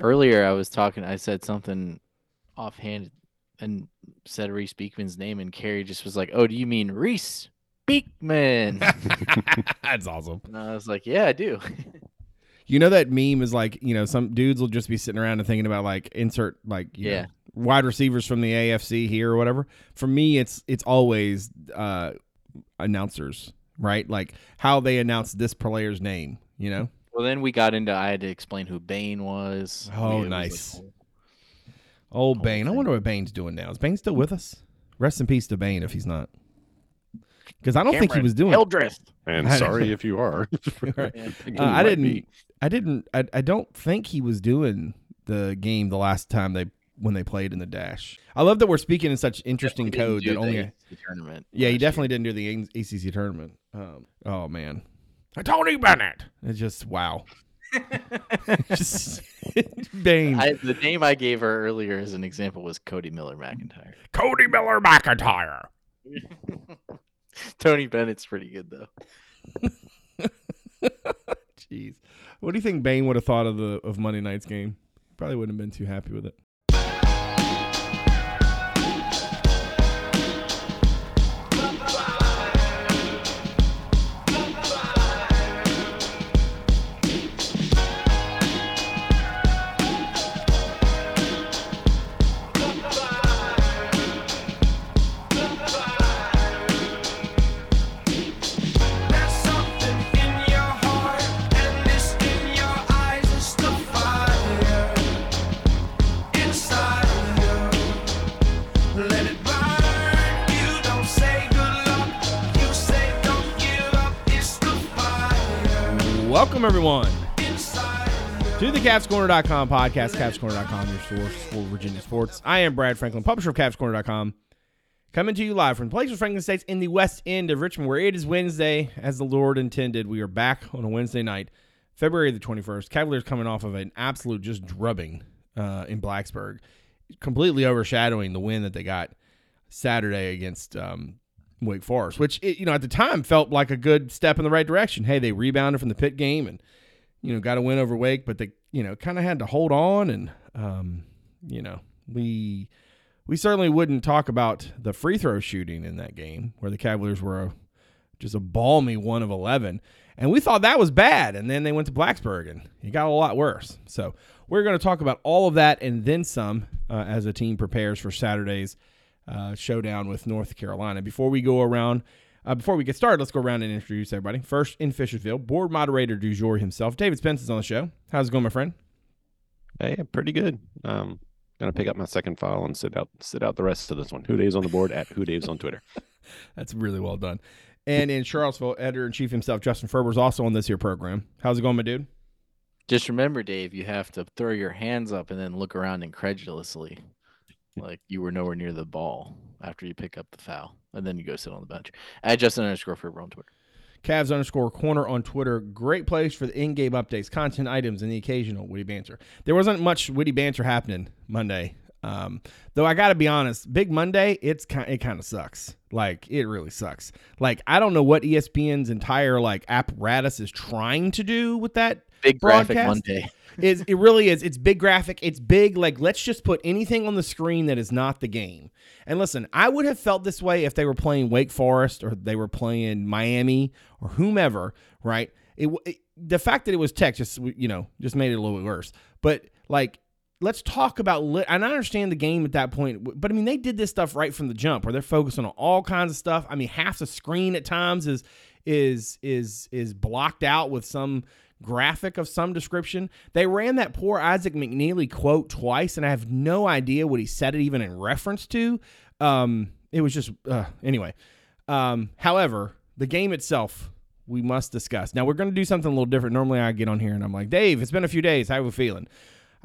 Earlier, I was talking. I said something offhand and said Reece Beekman's name, and Carrie just was like, "Oh, do you mean Reece Beekman?" That's awesome. and I was like, "Yeah, I do." You know that meme is like, you know, some dudes will just be sitting around and thinking about like insert like you Yeah. know, wide receivers from the AFC here or whatever. For me, it's it's always uh announcers, right? Like how they announce this player's name, you know? Well, then we got into. I had to explain who Bane was. Oh, We- it was nice. like, Old Whole Bane. I wonder what Bane's doing now. Is Bane still with us? Rest in peace to Bane if he's not. Because I don't think he was doing Hildreth. And sorry if you are. Right. Yeah. Thinking Uh, I didn't. be. I didn't. I, I don't think he was doing the game the last time they when they played in the dash. I love that we're speaking in such interesting code that only. the tournament. Yeah, he definitely year. didn't do the ACC tournament. Um, oh man, Tony Bennett. It's just wow. just Bane. I, the name I gave her earlier as an example was Cody Miller McIntyre. Cody Miller McIntyre. Tony Bennett's pretty good though. Jeez, what do you think Bane would have thought of the of Monday night's game? Probably wouldn't have been too happy with it. Welcome everyone to the CavsCorner.com podcast, CavsCorner.com, your source for Virginia sports. I am Brad Franklin, publisher of CavsCorner.com, coming to you live from the place of Franklin States in the west end of Richmond, where it is Wednesday, as the Lord intended. We are back on a Wednesday night, February the 21st. Cavaliers coming off of an absolute just drubbing uh, in Blacksburg, completely overshadowing the win that they got Saturday against um, Wake Forest, which, it, you know, at the time felt like a good step in the right direction. Hey, they rebounded from the pit game and you know, got a win over Wake, but they, you know, kind of had to hold on. And, um, you know, we, we certainly wouldn't talk about the free throw shooting in that game where the Cavaliers were a, just a balmy one of 11. And we thought that was bad. And then they went to Blacksburg and it got a lot worse. So we're going to talk about all of that and then some uh, as the team prepares for Saturday's uh, showdown with North Carolina. Before we go around, uh, before we get started, let's go around and introduce everybody. First, in Fishersville, board moderator du jour himself, David Spence is on the show. How's it going, my friend? Hey, pretty good. Um, gonna pick up my second file and sit out sit out the rest of this one. HooDaves on the board at HooDaves on Twitter. That's really well done. And in Charlottesville, editor in chief himself, Justin Ferber, is also on this here program. How's it going, my dude? Just remember, Dave, you have to throw your hands up and then look around incredulously, like you were nowhere near the ball after you pick up the foul, and then you go sit on the bench. At Justin underscore Ferber on Twitter. Cavs underscore corner on Twitter. Great place for the in-game updates, content items, and the occasional witty banter. There wasn't much witty banter happening Monday, um, though. I got to be honest, Big Monday, it's kind, it kind of sucks. Like it really sucks. Like I don't know what ESPN's entire like apparatus is trying to do with that Big graphic Broadcast? Monday. is it really is it's big graphic it's big like let's just put anything on the screen that is not the game and listen i would have felt this way if they were playing wake forest or they were playing miami or whomever right it, it the fact that it was tech just you know just made it a little bit worse but like let's talk about li- and i understand the game at that point but i mean they did this stuff right from the jump where they're focusing on all kinds of stuff i mean half the screen at times is is is is blocked out with some graphic of some description. They ran that poor Isaac McNeely quote twice, and I have no idea what he said it even in reference to. Um, it was just uh, anyway. Um, however, the game itself we must discuss. Now we're going to do something a little different. Normally I get on here and I'm like, Dave, it's been a few days. How we feeling?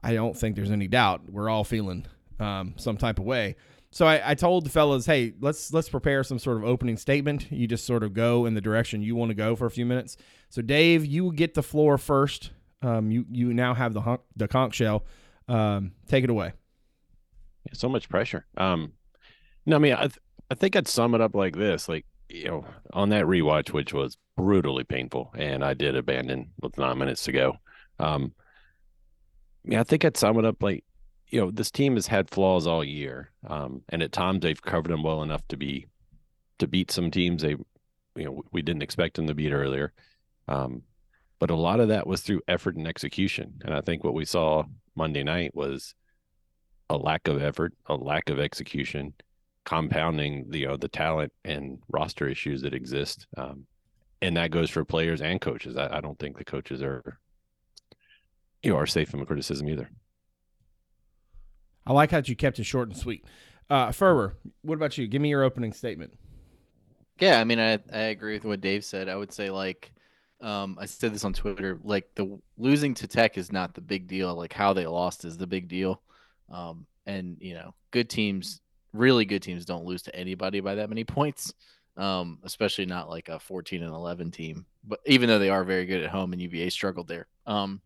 I don't think there's any doubt. We're all feeling um, some type of way. So I, I told the fellas, hey, let's let's prepare some sort of opening statement. You just sort of go in the direction you want to go for a few minutes. So Dave, you get the floor first. Um, you you now have the hunk, the conch shell. Um, take it away. Yeah, so much pressure. Um, no, I mean, I, th- I think I'd sum it up like this: like, you know, on that rewatch, which was brutally painful, and I did abandon with nine minutes to go. Um, Yeah, I think I'd sum it up like, you know, this team has had flaws all year, um, and at times they've covered them well enough to be to beat some teams they, you know, we didn't expect them to beat earlier. Um, but a lot of that was through effort and execution, and I think what we saw Monday night was a lack of effort, a lack of execution, compounding the you know the talent and roster issues that exist. Um, and that goes for players and coaches. I, I don't think the coaches are you are safe from criticism either. I like how you kept it short and sweet. Uh, Ferber, what about you? Give me your opening statement. Yeah, I mean, I I agree with what Dave said. I would say like, um, I said this on Twitter. Like the losing to Tech is not the big deal. Like how they lost is the big deal. Um, and you know, good teams, really good teams, don't lose to anybody by that many points. Um, especially not like a 14 and 11 team. But even though they are very good at home, and UVA struggled there. Um,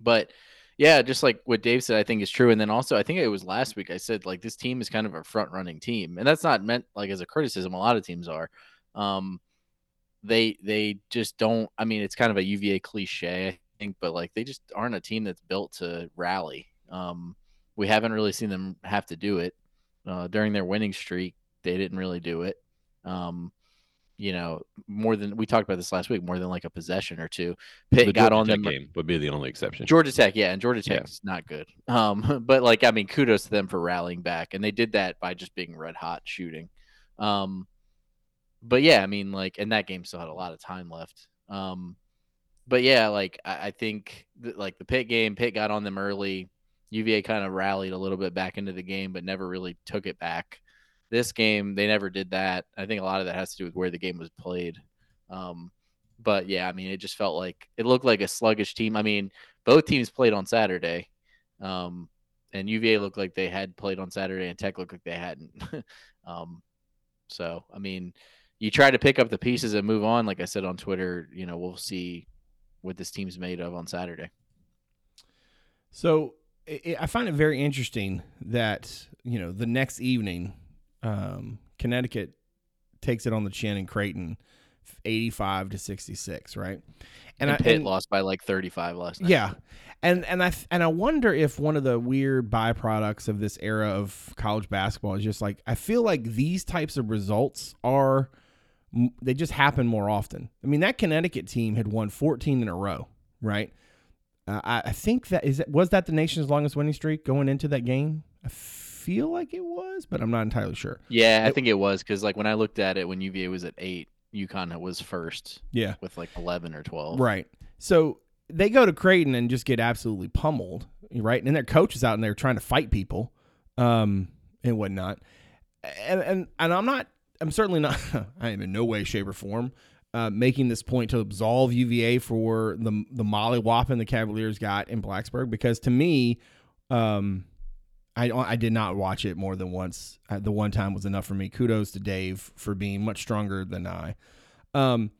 but yeah, just like what Dave said, I think is true. And then also, I think it was last week I said like this team is kind of a front running team, and that's not meant like as a criticism. A lot of teams are. Um, they they just don't. I mean, it's kind of a UVA cliche, I think, but like they just aren't a team that's built to rally. Um, we haven't really seen them have to do it uh, during their winning streak. They didn't really do it. Um, you know, more than we talked about this last week, more than like a possession or two. Pitt The got Georgia on Tech them. game would be the only exception. Georgia Tech, yeah, and Georgia Yeah. Tech's not good. Um, but like, I mean, kudos to them for rallying back, and they did that by just being red hot shooting. Um, but yeah, I mean, like, and that game still had a lot of time left. Um, but yeah, like, I, I think that, like the Pitt game, Pitt got on them early. UVA kind of rallied a little bit back into the game, but never really took it back. This game, they never did that. I think a lot of that has to do with where the game was played. Um, but yeah, I mean, it just felt like it looked like a sluggish team. I mean, both teams played on Saturday, um, and UVA looked like they had played on Saturday, and Tech looked like they hadn't. um, so, I mean, you try to pick up the pieces and move on. Like I said on Twitter, you know, we'll see what this team's made of on Saturday. So i I find it very interesting that you know the next evening, um, Connecticut takes it on the chin in Creighton, eighty-five to sixty-six, right? And, I- Pitt and- lost by like 35 last night. Yeah, and and I and I wonder if one of the weird byproducts of this era of college basketball is just like I feel like these types of results are they just happen more often. I mean, that Connecticut team had won 14 in a row, right? Uh, I, I think that is it was that the nation's longest winning streak going into that game. I feel like it was, but I'm not entirely sure. Yeah, I It- think it was because like when I looked at it when UVA was at eight, UConn was first Yeah, with like 11 or 12. Right. So they go to Creighton and just get absolutely pummeled, right? And their coach is out in there trying to fight people, um, and whatnot. And and and I'm not. I'm certainly not. I am in no way, shape, or form uh, making this point to absolve UVA for the the molly whopping the Cavaliers got in Blacksburg because to me, um, I I did not watch it more than once. Uh, the one time was enough for me. Kudos to Dave for being much stronger than I. Um,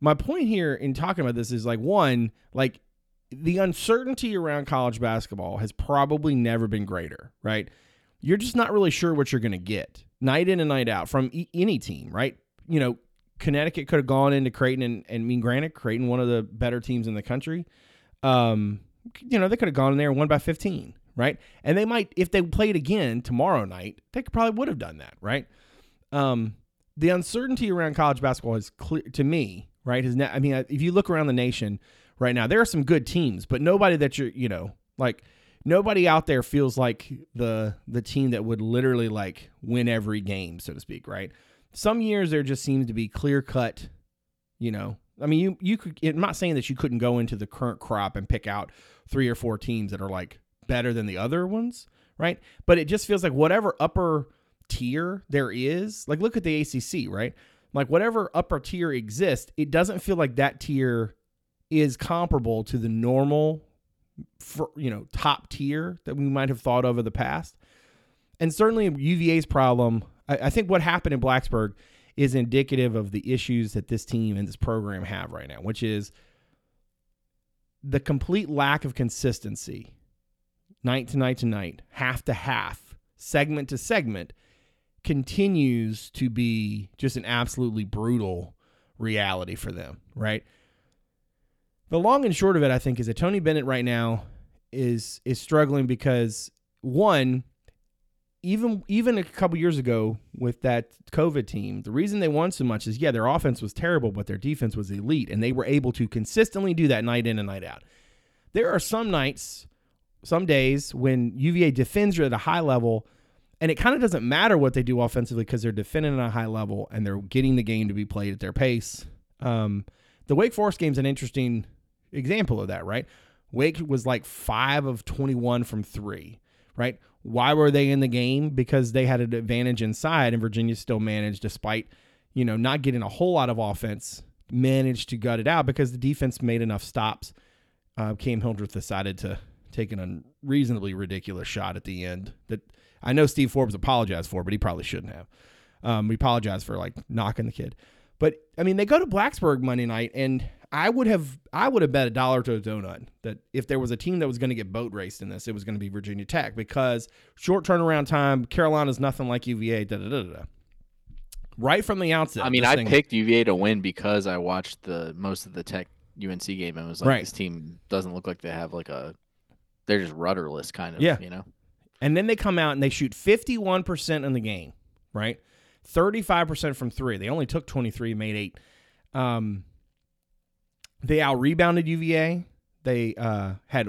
my point here in talking about this is like one, like the uncertainty around college basketball has probably never been greater, right? You're just not really sure what you're going to get night in and night out from e- any team, right? You know, Connecticut could have gone into Creighton and, and I mean, granted, Creighton, one of the better teams in the country. Um, you know, they could have gone in there and won by 15, right? And they might, if they played again tomorrow night, they probably would have done that, right? Um, the uncertainty around college basketball is clear to me, right? Now, I mean, if you look around the nation right now, there are some good teams, but nobody that you're, you know, like nobody out there feels like the the team that would literally like win every game, so to speak, right? Some years there just seems to be clear cut, you know. I mean, you you could. I'm not saying that you couldn't go into the current crop and pick out three or four teams that are like better than the other ones, right? But it just feels like whatever upper tier there is, like look at the ACC, right? Like whatever upper tier exists, it doesn't feel like that tier is comparable to the normal, for, you know, top tier that we might have thought of in the past. And certainly UVA's problem, I, I think what happened in Blacksburg is indicative of the issues that this team and this program have right now, which is the complete lack of consistency night to night to night, half to half, segment to segment continues to be just an absolutely brutal reality for them, right? The long and short of it, I think, is that Tony Bennett right now is is struggling because one, even even a couple years ago with that COVID team, the reason they won so much is yeah, their offense was terrible, but their defense was elite, and they were able to consistently do that night in and night out. There are some nights, some days when UVA defends at a high level, and it kind of doesn't matter what they do offensively because they're defending at a high level and they're getting the game to be played at their pace. Um, the Wake Forest game's an interesting example of that, right? Wake was like five of 21 from three, right? Why were they in the game? Because they had an advantage inside, and Virginia still managed, despite you know not getting a whole lot of offense, managed to gut it out because the defense made enough stops. Uh, Cam Hildreth decided to take an unreasonably ridiculous shot at the end that I know Steve Forbes apologized for, but he probably shouldn't have. Um, we apologized for like knocking the kid. But I mean, they go to Blacksburg Monday night, and I would have I would have bet a dollar to a donut that if there was a team that was going to get boat raced in this, it was going to be Virginia Tech because short turnaround time. Carolina's nothing like UVA. Da da da da. Right from the outset. I mean, I thing- picked UVA to win because I watched the most of the Tech UNC game and was like, Right. this team doesn't look like they have like a. They're just rudderless, kind of. Yeah. You know. And then they come out and they shoot 51% in the game, right? 35% from three. They only took 23, made eight. Um, they out rebounded UVA. They uh, had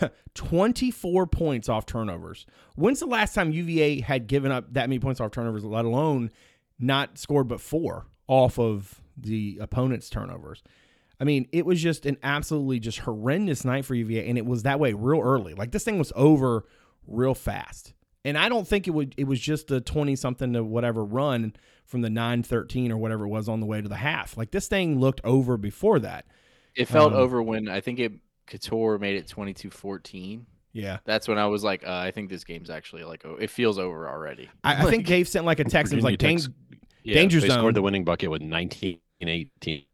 24 points off turnovers. When's the last time UVA had given up that many points off turnovers, let alone not scored but four off of the opponent's turnovers? I mean, it was just an absolutely just horrendous night for UVA, and it was that way real early. Like this thing was over real fast. And I don't think it would it was just a 20 something to whatever run from the 9-13 or whatever it was on the way to the half. Like this thing looked over before that. It felt Um, over when I think it Cattoor made it 22-14. Yeah. That's when I was like, uh, I think this game's actually like, oh, it feels over already. I, I think Dave sent like a text and was like, Virginia Dang, yeah, danger they zone. scored the winning bucket with 19 18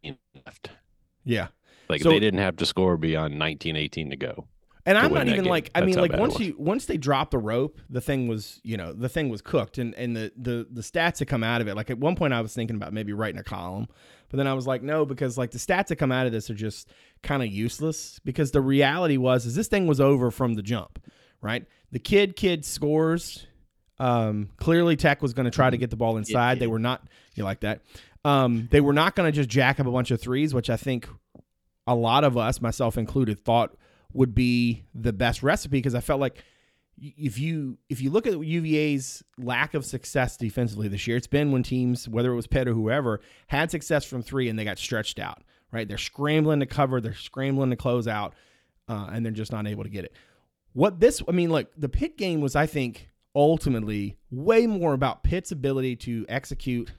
left. Yeah. Like So- they didn't have to score beyond 19 18 to go. And to I'm not even game. like I That's mean like once you once they dropped the rope, the thing was, you know, the thing was cooked and and the the the stats that come out of it. Like at one point I was thinking about maybe writing a column, but then I was like no because like the stats that come out of this are just kind of useless because the reality was is this thing was over from the jump, right? The kid kid scores um clearly Tech was going to try to get the ball inside. They were not you like that. Um they were not going to just jack up a bunch of threes, which I think a lot of us, myself included, thought would be the best recipe because I felt like if you if you look at UVA's lack of success defensively this year, it's been when teams, whether it was Pitt or whoever, had success from three and they got stretched out. Right, they're scrambling to cover, they're scrambling to close out, uh, and they're just not able to get it. What this, I mean, look, the Pitt game was, I think, ultimately way more about Pitt's ability to execute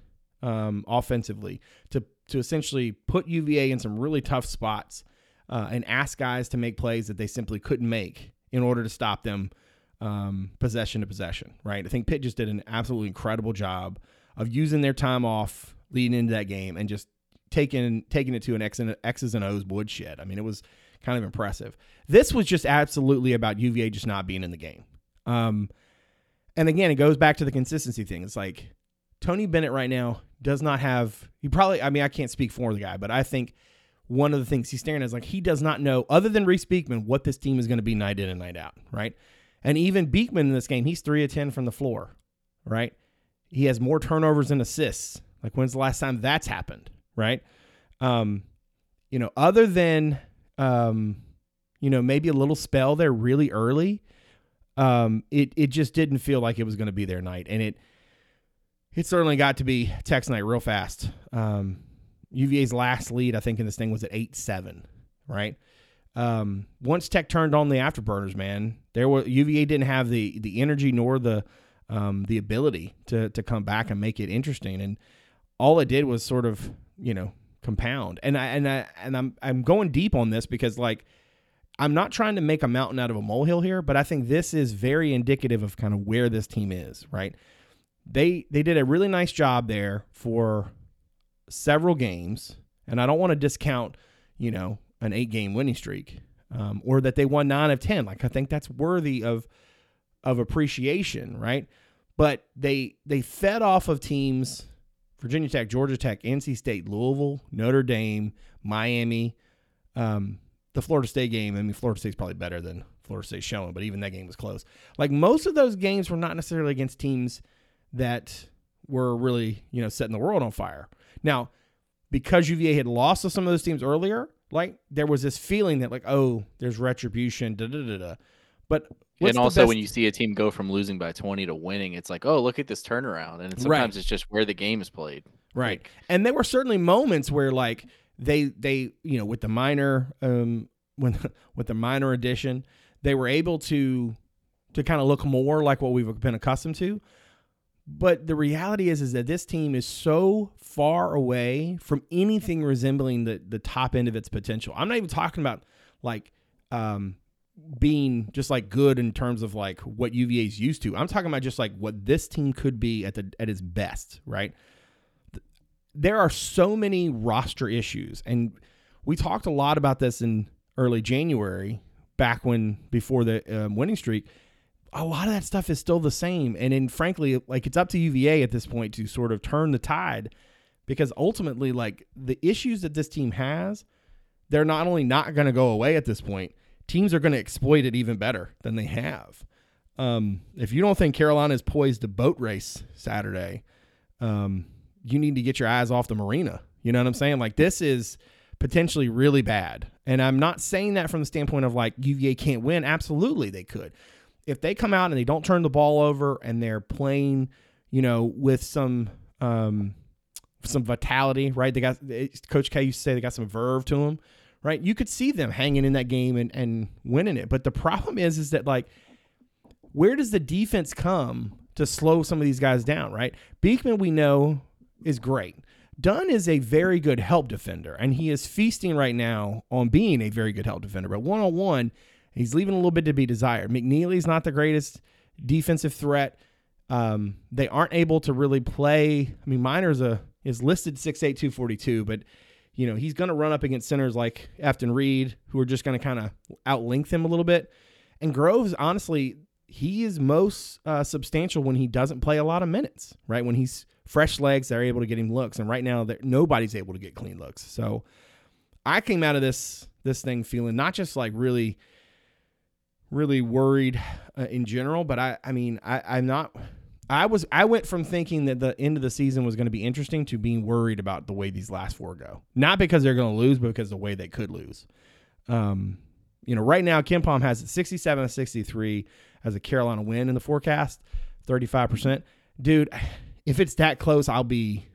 um, offensively, to to essentially put UVA in some really tough spots uh, and ask guys to make plays that they simply couldn't make in order to stop them um, possession to possession. Right? I think Pitt just did an absolutely incredible job of using their time off leading into that game and just taking taking it to an X and X's and O's woodshed. I mean, it was kind of impressive. This was just absolutely about UVA just not being in the game. Um, and again, it goes back to the consistency thing. It's like Tony Bennett right now does not have. He probably. I mean, I can't speak for the guy, but I think one of the things he's staring at is like he does not know, other than Reece Beekman, what this team is going to be night in and night out, right? And even Beekman in this game, he's three of ten from the floor, right? He has more turnovers than assists. Like when's the last time that's happened, right? Um, you know, other than um, you know, maybe a little spell there really early, um, it it just didn't feel like it was going to be their night, and it it certainly got to be Tex night real fast. Um, UVA's last lead, I think, in this thing was at eight seven, right? Um, once Tech turned on the afterburners, man, there were UVA didn't have the the energy nor the um, the ability to to come back and make it interesting, and all it did was sort of you know compound. And I and I and I'm I'm going deep on this because like I'm not trying to make a mountain out of a molehill here, but I think this is very indicative of kind of where this team is, right? They they did a really nice job there for several games, and I don't want to discount, you know, an eight game winning streak, um, or that they won nine of ten. Like I think that's worthy of of appreciation, right? But they they fed off of teams, Virginia Tech, Georgia Tech, NC State, Louisville, Notre Dame, Miami, um, the Florida State game. I mean, Florida State's probably better than Florida State showing, but even that game was close. Like most of those games were not necessarily against teams that were really, you know, setting the world on fire. Now, because UVA had lost to some of those teams earlier, like there was this feeling that like, oh, there's retribution, da da da da. But and also, when you see a team go from losing by 20 to winning, it's like, oh, look at this turnaround. And sometimes Right. it's just where the game is played. right, Like, and there were certainly moments where like they they you know with the minor um when with the minor addition they were able to to kind of look more like what we've been accustomed to but the reality is is that this team is so far away from anything resembling the the top end of its potential i'm not even talking about like um being just like good in terms of like what UVA's used to. I'm talking about just like what this team could be at the at its best, right? there are so many roster issues and we talked a lot about this in early january back when before the um, winning streak a lot of that stuff is still the same and then frankly like it's up to uva at this point to sort of turn the tide because ultimately like the issues that this team has they're not only not going to go away at this point teams are going to exploit it even better than they have um, if you don't think carolina is poised to boat race saturday um, you need to get your eyes off the marina. You know what I'm saying? Like this is potentially really bad. And I'm not saying that from the standpoint of like UVA can't win. Absolutely they could. If they come out and they don't turn the ball over and they're playing, you know, with some um some vitality, right? They got Coach K used to say they got some verve to them, right? You could see them hanging in that game and, and winning it. But the problem is is that like where does the defense come to slow some of these guys down, right? Beekman, we know, is great. Dunn is a very good help defender, and he is feasting right now on being a very good help defender. But one on one, he's leaving a little bit to be desired. McNeely's not the greatest defensive threat. Um, they aren't able to really play. I mean, Minor's a is listed 6'8", 242, but you know he's going to run up against centers like Afton Reed, who are just going to kind of outlength him a little bit. And Groves, honestly, he is most uh, substantial when he doesn't play a lot of minutes, right? When he's fresh legs, they're able to get him looks, and right now nobody's able to get clean looks. So I came out of this this thing feeling not just like really, really worried uh, in general, but I I mean I I'm not. I was I went from thinking that the end of the season was going to be interesting to being worried about the way these last four go. Not because they're going to lose, but because the way they could lose. Um, you know, right now KenPom has it 67 and 63 as a Carolina win in the forecast, 35%. Dude, if it's that close, I'll be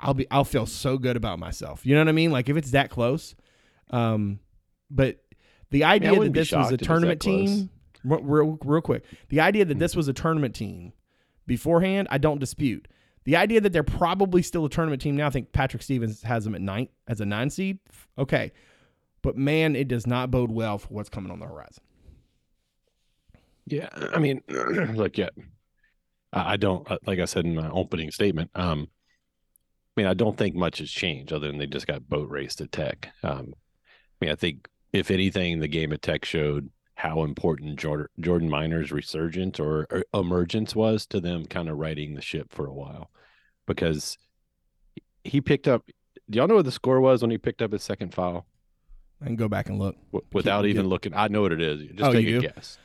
I'll be I'll feel so good about myself. You know what I mean? Like if it's that close. Um but the idea that this was a if it's that tournament team real, real, quick. The idea that this was a tournament team beforehand, I don't dispute. The idea that they're probably still a tournament team now, I think Patrick Stevens has them at nine as a nine seed. Okay. But man, it does not bode well for what's coming on the horizon. Yeah, I mean, look, yeah, I I don't uh, like I said in my opening statement. Um, I mean, I don't think much has changed other than they just got boat raced at Tech. Um, I mean, I think if anything, the game of Tech showed how important Jordan, Jordan Minor's resurgence or, or emergence was to them, kind of righting the ship for a while, because he picked up. Do y'all know what the score was when he picked up his second foul I can go back and look. w- without Keep- even keep- looking? I know what it is. Just Oh, take you a do? guess.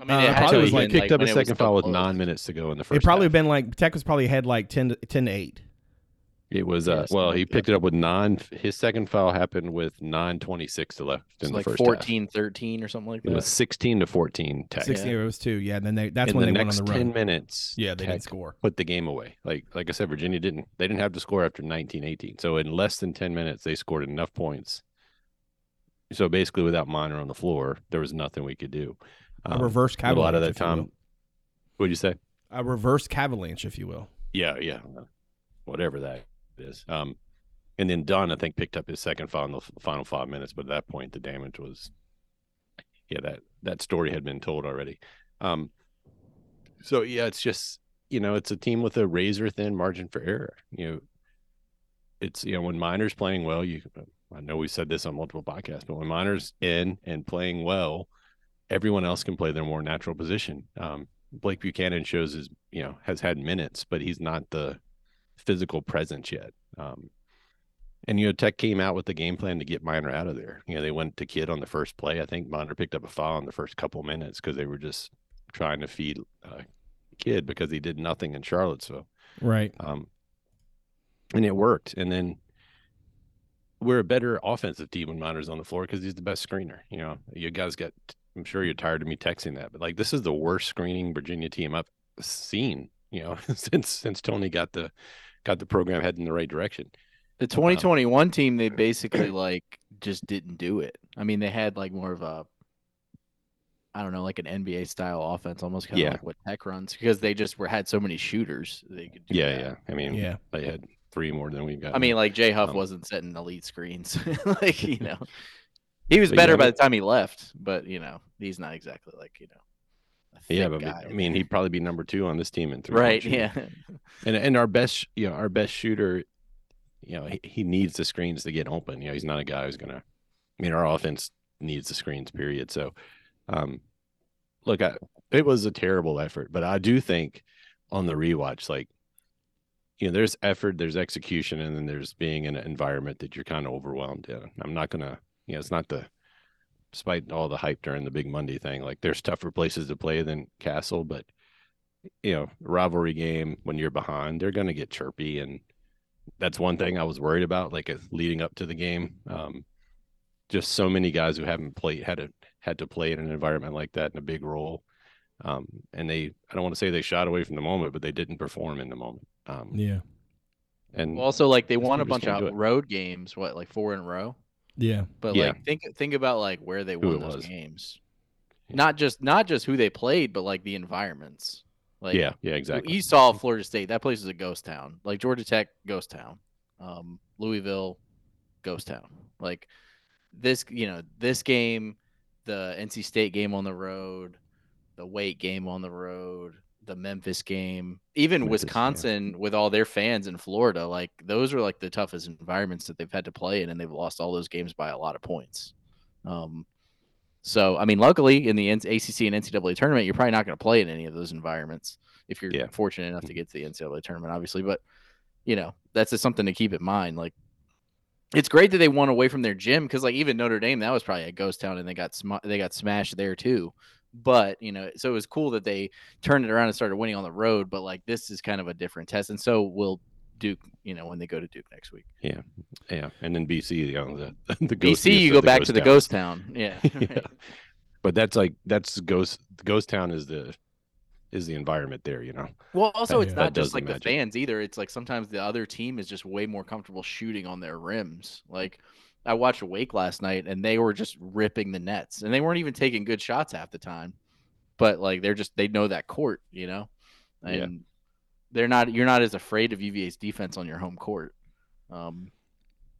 I mean, Uh, it it had probably to was like been, picked up when his it was second still foul with nine minutes to go in the first. It probably half. been like Tech was probably ahead like 10 to, 10 to 8. It was Yeah, uh well, he that. picked it up with nine. His second foul happened with nine twenty six to left in It's the like first half. 14, 13 or something like that. It was sixteen to fourteen. Tech. 16 it was 2. Yeah, and then they that's in when the they went next on the ten minutes, Yeah, they didn't score. put the game away. Like like I said, Virginia didn't. They didn't have to score after nineteen eighteen. So in less than ten minutes, they scored enough points. So basically, without Minor on the floor, there was nothing we could do. A Um, reverse a lot of that if you time. What'd you say? A reverse Cavalanche, if you will. Yeah, yeah, whatever that is. Um, and then Dunn, I think, picked up his second foul in the final five minutes, but at that point, the damage was, yeah, that that story had been told already. Um, so yeah, it's just you know, it's a team with a razor thin margin for error. You know, it's you know when Minor's playing well, you I know we said this on multiple podcasts, but when Minor's in and playing well, everyone else can play their more natural position. Um, Blake Buchanan shows his, you know, has had minutes, but he's not the physical presence yet. Um, And you know, Tech came out with the game plan to get Minor out of there. You know, they went to Kidd on the first play. I think Minor picked up a foul in the first couple minutes because they were just trying to feed uh, Kidd because he did nothing in Charlottesville. Right. Um, and it worked. And then we're a better offensive team when Minor's on the floor because he's the best screener. You know, you guys got. I'm sure you're tired of me texting that, but like this is the worst screening Virginia team I've seen. You know, since since Tony got the got the program heading in the right direction. The 2021 team, they basically like just didn't do it. I mean, they had like more of a, I don't know, like an NBA style offense, almost kind of Yeah. like what Tech runs, because they just were had so many shooters they could. Do Yeah, that. yeah. I mean, Yeah. they had three more than we've got. I mean, like Jay Huff Um, wasn't setting elite screens, like you know, he was But better yeah, by the time he left, but you know, he's not exactly like you know. Yeah, but guy. I mean, he'd probably be number two on this team in three. right, yeah, and and our best you know our best shooter you know he, he needs the screens to get open you know he's not a guy who's gonna i mean our offense needs the screens period so um look I, it was a terrible effort but i do think on the rewatch like you know there's effort there's execution and then there's being in an environment that you're kind of overwhelmed in i'm not gonna you know it's not the despite all the hype during the big monday thing like there's tougher places to play than Cassell but you know, rivalry game when you're behind, they're going to get chirpy. And that's one thing I was worried about, like uh, leading up to the game. Um, just so many guys who haven't played had to had to play in an environment like that in a big role. Um, and they, I don't want to say they shot away from the moment, but they didn't perform in the moment. Um, Yeah. and Well, also, like they won a bunch of road games, what like four in a row. Yeah. But Yeah. like think think about like where they Who won those was. games. Yeah. Not just not just who they played, but like the environments. Like yeah, yeah, exactly. you saw Florida State. That place is a ghost town. Like Georgia Tech, ghost town. Um, Louisville, ghost town. Like this, you know, this game, the NC State game on the road, the Wake game on the road, the Memphis game, even Memphis, yeah. Wisconsin with all their fans in Florida. Like those are like the toughest environments that they've had to play in, and they've lost all those games by a lot of points. Um, so I mean, luckily in the ACC and NCAA tournament, you're probably not going to play in any of those environments if you're Yeah. fortunate enough to get to the NCAA tournament, obviously. But you know, that's just something to keep in mind. Like, it's great that they won away from their gym because, like, even Notre Dame, that was probably a ghost town, and they got sm- they got smashed there too. But you know, so it was cool that they turned it around and started winning on the road. But like, this is kind of a different test, and so will Duke. You know, when they go to Duke next week, yeah, yeah and then BC, you know, the, the BC, you go back to the ghost town. Yeah, Yeah. But that's like that's ghost. Ghost town is the is the environment there. You know. Well, also That- it's not just the like the magic. fans either. It's like sometimes the other team is just way more comfortable shooting on their rims. Like I watched Wake last night and they were just ripping the nets and they weren't even taking good shots half the time. But like they're just they know that court, you know? And Yeah. they're not you're not as afraid of UVA's defense on your home court. Um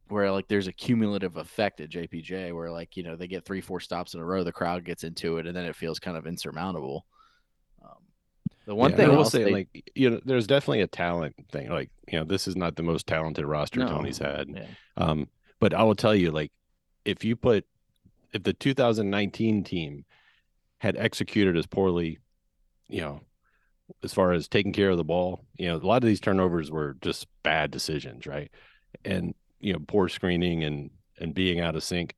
where like there's a cumulative effect at JPJ where like, you know, they get three, four stops in a row, the crowd gets into it and then it feels kind of insurmountable. Um, the one Yeah, thing I will say, say- like you know, there's definitely a talent thing. Like you know, this is not the most talented roster No. Tony's had. Yeah. Um, but I will tell you, like, if you put if the 2019 team had executed as poorly, you know, as far as taking care of the ball, you know, a lot of these turnovers were just bad decisions, right? And you know, poor screening and and being out of sync.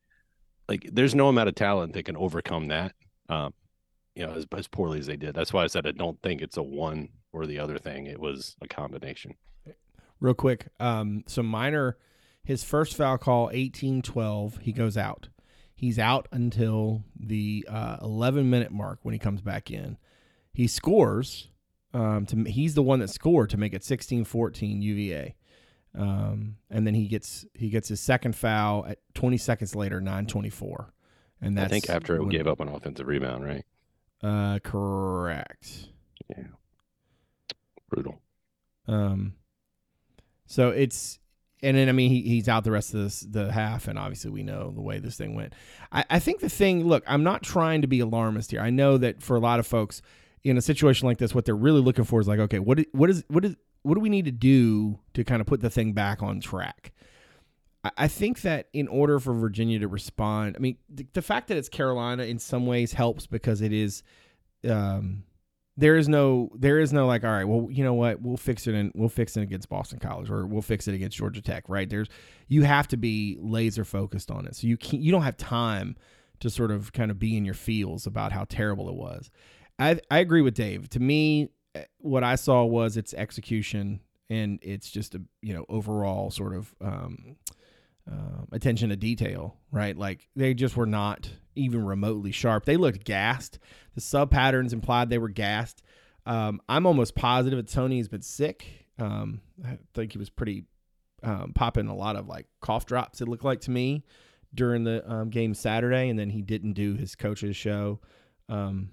Like, there's no amount of talent that can overcome that. Um, you know, as, as poorly as they did. That's why I said I don't think it's a one or the other thing. It was a combination. Real quick. Um, so Minor, his first foul call, eighteen twelve. He goes out. He's out until the uh, 11 minute mark when he comes back in. He scores. Um, to he's the one that scored to make it 16-14 UVA. Um, and then he gets he gets his second foul at 20 seconds later, 924. And that's I think after it gave up an offensive rebound, right? Uh, correct. Yeah. Brutal. Um, so it's and then I mean he, he's out the rest of this the half, and obviously we know the way this thing went. I, I think the thing, look, I'm not trying to be alarmist here. I know that for a lot of folks in a situation like this, what they're really looking for is like, okay, what what is what is what do we need to do to kind of put the thing back on track? I- I think that in order for Virginia to respond, I mean, the, the fact that it's Carolina in some ways helps because it is, um, there is no there is no like all right well you know what? We'll fix it and we'll fix it against Boston College or we'll fix it against Georgia Tech right? There's you have to be laser focused on it. So you can't you don't have time to sort of kind of be in your feels about how terrible it was. I I agree with Dave. To me eh, what I saw was its execution and it's just a you know overall sort of um, uh, attention to detail, right? Like they just were not even remotely sharp. They looked gassed. The sub patterns implied they were gassed. Um, I'm almost positive that Tony has been sick. Um, I think he was pretty um, popping a lot of like cough drops. It looked like to me during the um, game Saturday, and then he didn't do his coach's show. Um,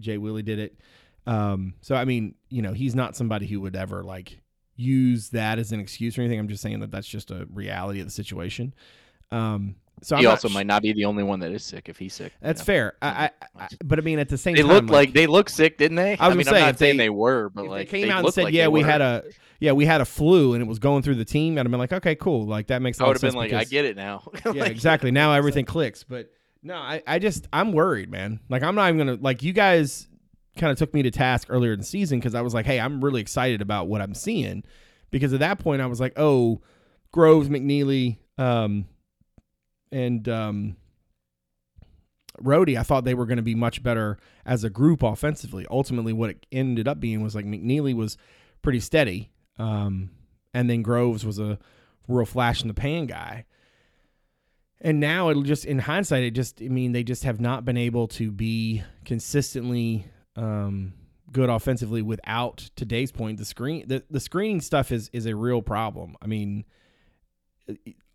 Jay Willie did it. Um, so I mean, you know, he's not somebody who would ever like use that as an excuse or anything. I'm just saying that that's just a reality of the situation. Um, so I'm he also sh- might not be the only one that is sick if he's sick. you That's know? fair. I, I, I, but I mean, at the same They time, look like, they look sick, didn't they? I was mean, gonna I'm not saying they- they were, but like they came out and said, like "Yeah, we were. had a yeah, we had a flu and it was going through the team," I'd have been like, "Okay, cool. Like that makes." I would have been like, I get it now. yeah, exactly. Now everything clicks. But no, I, I just I'm worried, man. Like I'm not even gonna like you guys kind of took me to task earlier in the season because I was like, hey, I'm really excited about what I'm seeing. Because at that point I was like, oh, Groves, McNeely, um, and um Rohde, I thought they were going to be much better as a group offensively. Ultimately, what it ended up being was like McNeely was pretty steady, um, and then Groves was a real flash in the pan guy. And now it'll just, in hindsight, it just, I mean, they just have not been able to be consistently um, good offensively without today's point. The screen, the, the screening stuff is is a real problem. I mean,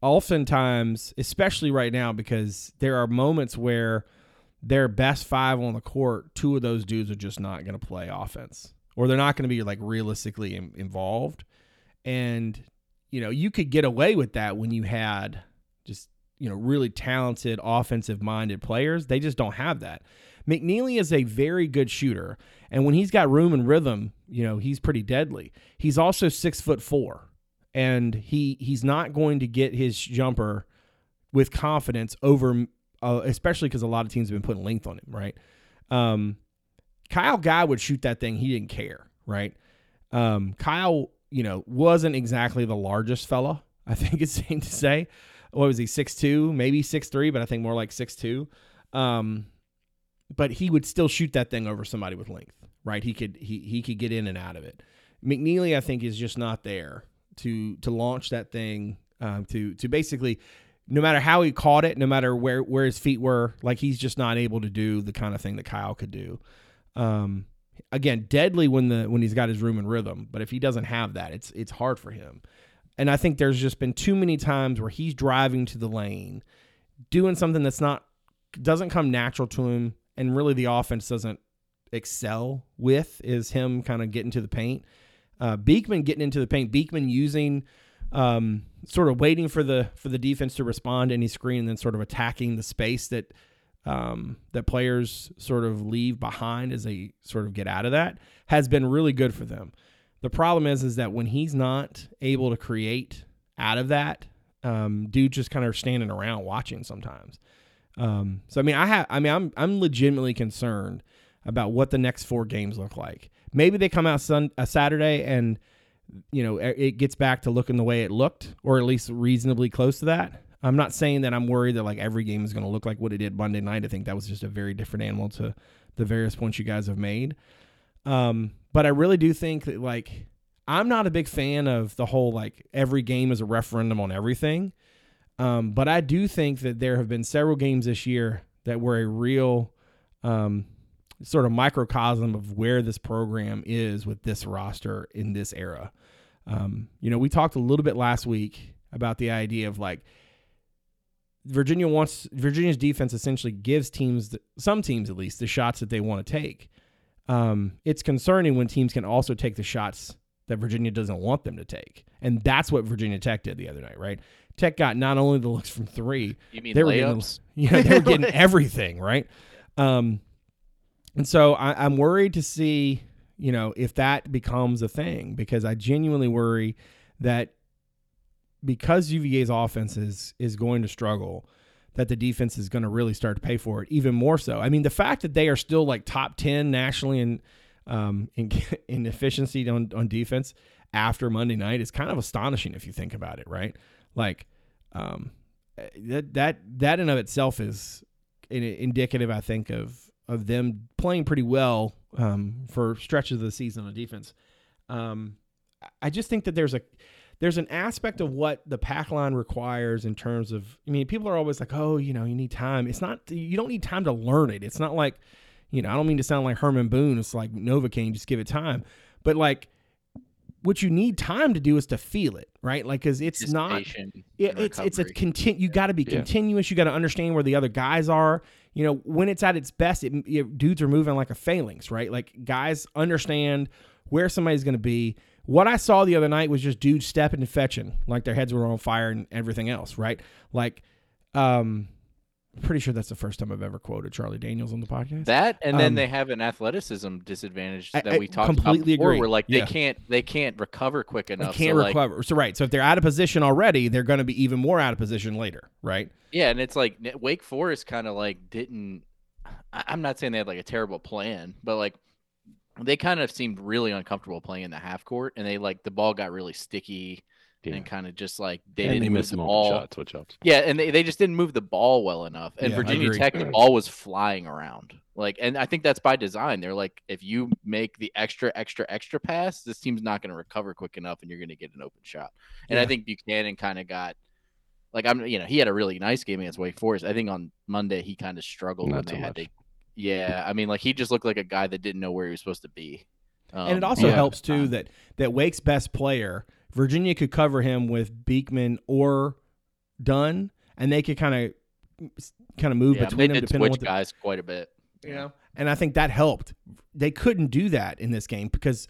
oftentimes, especially right now, because there are moments where their best five on the court, two of those dudes are just not going to play offense, or they're not going to be like realistically in, involved. And you know, you could get away with that when you had just you know really talented offensive minded players. They just don't have that. McNeely is a very good shooter, and when he's got room and rhythm, you know he's pretty deadly. He's also six foot four, and he he's not going to get his jumper with confidence over, uh, especially because a lot of teams have been putting length on him. Right? Um, Kyle Guy would shoot that thing. He didn't care. Right? Um, Kyle, you know, wasn't exactly the largest fella. I think it's safe to say. What was he? Six two, maybe six three, but I think more like six two. Um, but he would still shoot that thing over somebody with length, right? He could he he could get in and out of it. McNeely, I think, is just not there to to launch that thing um, to to basically. No matter how he caught it, no matter where where his feet were, like he's just not able to do the kind of thing that Kyle could do. Um, again, deadly when the when he's got his room and rhythm, but if he doesn't have that, it's it's hard for him. And I think there's just been too many times where he's driving to the lane, doing something that's not doesn't come natural to him, and really the offense doesn't excel with is him kind of getting to the paint. Uh, Beekman getting into the paint, Beekman using um, sort of waiting for the for the defense to respond to any screen, and then sort of attacking the space that um, that players sort of leave behind as they sort of get out of that has been really good for them. The problem is, is that when he's not able to create out of that, um, dude just kind of standing around watching sometimes. Um, so I mean, I have, I mean, I'm, I'm legitimately concerned about what the next four games look like. Maybe they come out sun a Saturday and you know it gets back to looking the way it looked, or at least reasonably close to that. I'm not saying that I'm worried that like every game is going to look like what it did Monday night. I think that was just a very different animal to the various points you guys have made. Um, but I really do think that like I'm not a big fan of the whole like every game is a referendum on everything. Um, but I do think that there have been several games this year that were a real um, sort of microcosm of where this program is with this roster in this era. Um, you know, we talked a little bit last week about the idea of like Virginia wants Virginia's defense essentially gives teams the, some teams at least the shots that they want to take. Um, it's concerning when teams can also take the shots that Virginia doesn't want them to take, and that's what Virginia Tech did the other night, right? Tech got not only the looks from three, You mean they were getting, layups? yeah, they were getting everything, right? Um, and so I, I'm worried to see, you know, if that becomes a thing because I genuinely worry that because UVA's offense is is going to struggle, that the defense is going to really start to pay for it even more so. I mean, the fact that they are still like top ten nationally in um, in in efficiency on on defense after Monday night is kind of astonishing if you think about it, right? Like, um, that that that in of itself is indicative, I think, of of them playing pretty well um, for stretches of the season on defense. Um, I- I just think that there's a there's an aspect of what the pack line requires in terms of I mean people are always like oh you know you need time it's not you don't need time to learn it it's not like you know I don't mean to sound like Herman Boone it's like Novocaine just give it time but like what you need time to do is to feel it right like cuz it's not Anticipation yeah, and it's it's a recovery. continu. You got to be Yeah. continuous. You got to understand where the other guys are. You know, when it's at its best, it, know, dudes are moving like a phalanx, right? Like guys understand where somebody's going to be. What I saw the other night was just dudes stepping and fetching, like their heads were on fire and everything else, right? Like, um, pretty sure that's the first time I've ever quoted Charlie Daniels on the podcast. That and then Um, they have an athleticism disadvantage that I we talked completely about before, agree. where like Yeah. they can't they can't recover quick enough. they can't so, like, recover. So right. So if they're out of position already, they're going to be even more out of position later, right? Yeah, and it's like Wake Forest kind of like didn't. I'm not saying they had like a terrible plan, but like they kind of seemed really uncomfortable playing in the half court, and they like the ball got really sticky Yeah. and kind of just like they and didn't they move missed the some open ball. shots, which helps. Yeah, and they, they just didn't move the ball well enough. And Yeah, Virginia. Tech, the ball was flying around. Like, and I think that's by design. They're like, if you make the extra, extra, extra pass, this team's not going to recover quick enough, and you're going to get an open shot. And I think Buchanan kind of got, like, I'm, you know, he had a really nice game against Wake Forest. I think on Monday he kind of struggled Not when so they had much. to. Yeah, I mean, like he just looked like a guy that didn't know where he was supposed to be. and it Um, also yeah. helps too that that Wake's best player, Virginia could cover him with Beekman or Dunn, and they could kind of kind of move Yeah, between they them did depending on what the, guys quite a bit. you know. And I think that helped. They couldn't do that in this game because,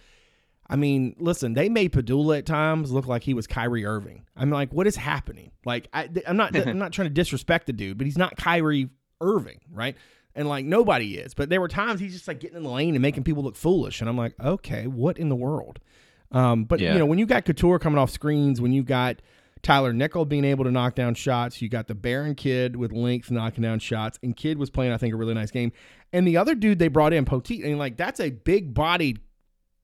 I mean, listen, they made Pedulla at times look like he was Kyrie Irving. I'm like, what is happening? Like, I, I'm not, I'm not trying to disrespect the dude, but he's not Kyrie Irving, right? And like nobody is. But there were times he's just like getting in the lane and making people look foolish, and I'm like, okay, what in the world? Um, but Yeah. you know, when you got Cattoor coming off screens, when you got Tyler Nickel being able to knock down shots, you got the Beran kid with length knocking down shots, and Kidd was playing, I think, a really nice game. And the other dude they brought in, Poteat, and like that's a big bodied,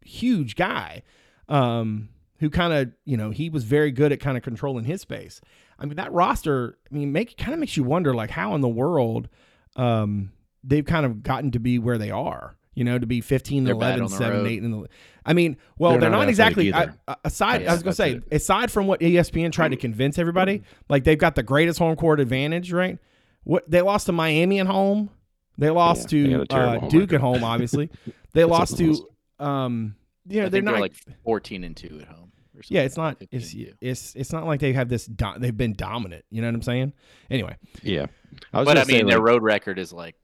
huge guy, um, who kind of you know he was very good at kind of controlling his space. I mean that roster, I mean, make kind of makes you wonder like how in the world, um, they've kind of gotten to be where they are. You know, to be 15 They're 11, 7, road. 8 in the I mean, well, they're, They're not, not exactly I, I- aside Yeah, I was going to say that's aside from what ESPN tried to convince everybody, like they've got the greatest home court advantage, right? What they lost to Miami at home. They lost Yeah, to a terrible uh, Duke record. at home, obviously. They lost to um you know, I they're not they're like 14 and two at home. Yeah, it's not it's and it's it's not like they have this do- they've been dominant, you know what I'm saying? Anyway, Yeah, I was But I gonna say, mean, their like, road record is like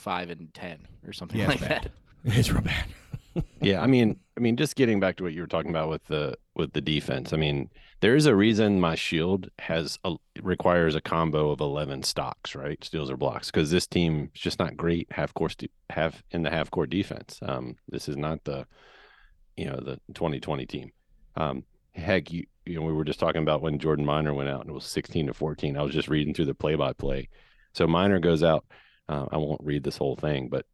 five and ten or something Yeah, like bad. that. it's real bad. yeah, I mean, I mean, just getting back to what you were talking about with the with the defense. I mean, there is a reason my shield has a, requires a combo of eleven stocks, right? Steals or blocks, because this team is just not great half course de- half in the half court defense. Um, this is not the you know the 2020 team. Um, heck, you you know we were just talking about when Jordan Minor went out and it was 16 to 14. I was just reading through the play by play. So Minor goes out. Uh, I won't read this whole thing, but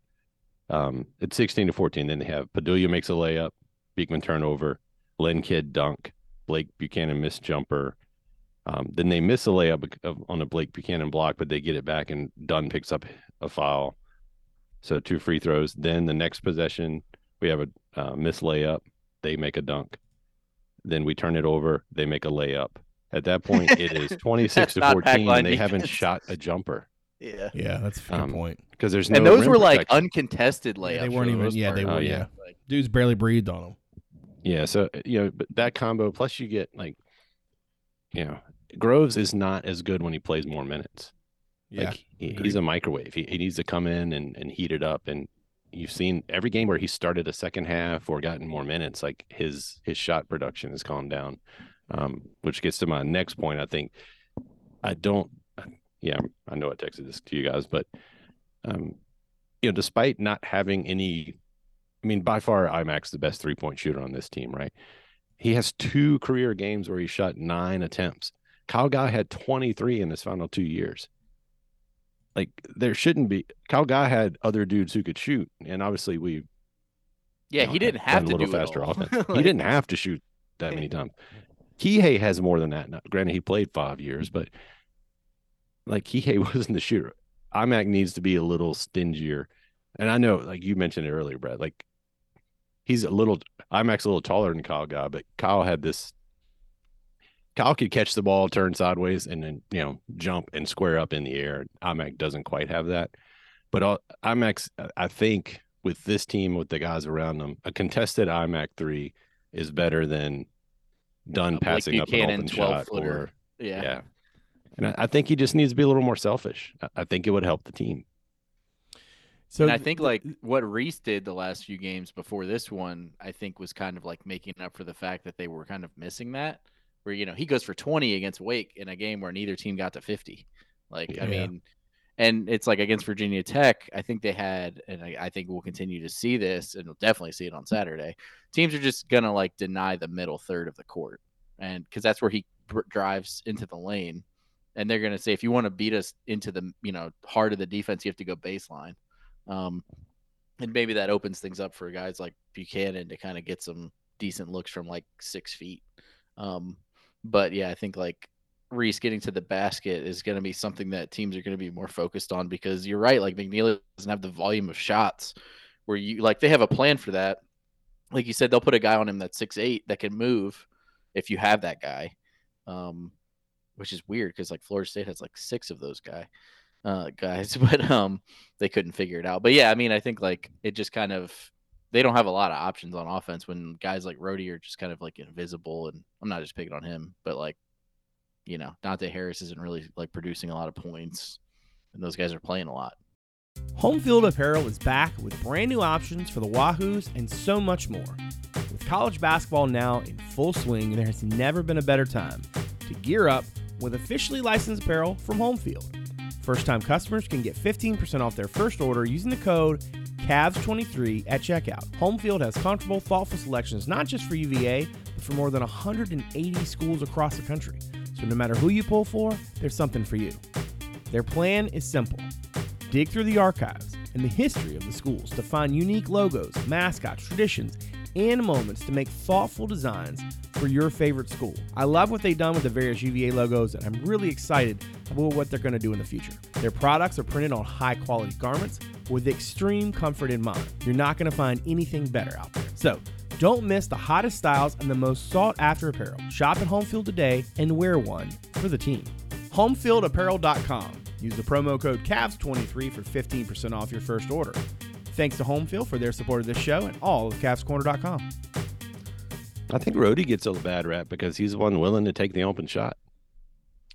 um, it's 16 to 14. Then they have Pedulla makes a layup, Beekman turnover, Lynn Kidd dunk, Blake Buchanan miss jumper. Um, then they miss a layup on a Blake Buchanan block, but they get it back and Dunn picks up a foul. So two free throws. Then the next possession, we have a uh, miss layup. They make a dunk. Then we turn it over. They make a layup. At that point, it is 26 to 14, and they haven't shot a jumper Yeah. Yeah, that's a good Um, point. because there's no. and those rim were like protection. uncontested layups. Yeah, they weren't even- most yeah, they were, Oh, yeah. yeah. Like, Dudes barely breathed on them. Yeah, so you know, but that combo plus you get like, you know, Groves is not as good when he plays more minutes. Yeah. like he, he's a microwave. He, he needs to come in and, and heat it up. And you've seen every game where he started a second half or gotten more minutes, like his his shot production has calmed down. Um, which gets to my next point. I think I don't. Yeah, I know I texted this to you guys, but um, you know, despite not having any, I mean, by far IMAC the best three point shooter on this team, right? He has two career games where he shot nine attempts. Kyle Guy had 23 in his final two years. Like there shouldn't be. Kyle Guy had other dudes who could shoot, and obviously we Yeah, you know, he didn't have to a little do it faster offense. he didn't have to shoot that many times. Kihei has more than that. Now, granted, he played five years, but like Kihei wasn't the shooter. IMAC needs to be a little stingier. And I know, like you mentioned it earlier, Brad, like he's a little IMAC's a little taller than Kyle Guy, but Kyle had this Kyle could catch the ball, turn sideways, and then you know jump and square up in the air. IMAC doesn't quite have that, but all, IMAC's I think with this team with the guys around them, a contested IMAC three is better than Dunn Uh, passing up an open 12 shot footer. or Yeah. yeah. And I, I think he just needs to be a little more selfish. I, I think it would help the team. So and I think like what Reece did the last few games before this one, I think was kind of like making up for the fact that they were kind of missing that. Where you know he goes for twenty against Wake in a game where neither team got to fifty. Like I mean, and it's like against Virginia Tech, I think they had, and I, I think we'll continue to see this, and we'll definitely see it on Saturday. Teams are just gonna like deny the middle third of the court, and because that's where he dr- drives into the lane, and they're gonna say if you want to beat us into the you know heart of the defense, you have to go baseline. Um, and maybe that opens things up for guys like Buchanan to kind of get some decent looks from like six feet. Um, but yeah, I think like Reece getting to the basket is going to be something that teams are going to be more focused on because you're right. Like McKneely doesn't have the volume of shots where you like they have a plan for that. Like you said, they'll put a guy on him that's six eight that can move if you have that guy. Um, which is weird because like Florida State has like six of those guy uh guys, but um they couldn't figure it out. But yeah, I mean, I think like it just kind of they don't have a lot of options on offense when guys like Rohde are just kind of like invisible. And I'm not just picking on him, but like you know, Dante Harris isn't really like producing a lot of points, and those guys are playing a lot. Homefield Apparel is back with brand new options for the Wahoos and so much more. With college basketball now in full swing, there has never been a better time to gear up with officially licensed apparel from Homefield. First time customers can get 15% off their first order using the code CAVS23 at checkout. Homefield has comfortable, thoughtful selections not just for UVA, but for more than 180 schools across the country. So no matter who you pull for, there's something for you. Their plan is simple dig through the archives and the history of the schools to find unique logos, mascots, traditions, and moments to make thoughtful designs for your favorite school. I love what they've done with the various UVA logos, and I'm really excited about what they're going to do in the future. Their products are printed on high quality garments with extreme comfort in mind. You're not going to find anything better out there. So, don't miss the hottest styles and the most sought after apparel. Shop at Homefield today and wear one for the team. HomefieldApparel.com. Use the promo code CAVS23 for 15% off your first order. Thanks to Homefield for their support of this show and all of CavsCorner.com. I think Rohde gets a bad rap because he's the one willing to take the open shot.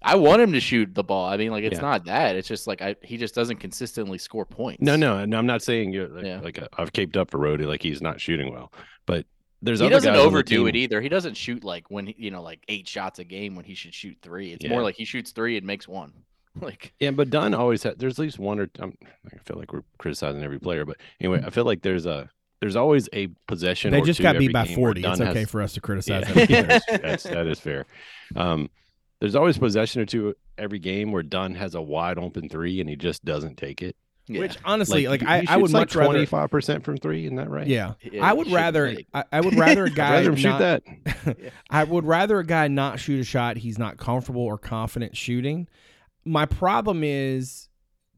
I want him to shoot the ball. I mean, like it's Yeah. not that. It's just like I he just doesn't consistently score points. No, no, no. I'm not saying you're like, Yeah. like uh, I've caped up for Rohde like he's not shooting well, but there's other he doesn't guys on the overdo it either. He doesn't shoot like when he, you know like eight shots a game when he should shoot three. It's Yeah. more like he shoots three and makes one. Like Yeah, but Dunn always had. There's at least one or um, I feel like we're criticizing every player, but anyway, I feel like there's a there's always a possession. They or just two got beat by 40. It's okay has- for us to criticize Yeah, them. that's, that's that is fair. Um, there's always possession or two every game where Dunn has a wide open three and he just doesn't take it. yeah. Which honestly, like, he- I, I would like much rather. 25 percent from three. Isn't that right? Yeah, Yeah, I would rather. I, I would rather a I'd guy. rather him shoot not- that. I would rather a guy not shoot a shot he's not comfortable or confident shooting. My problem is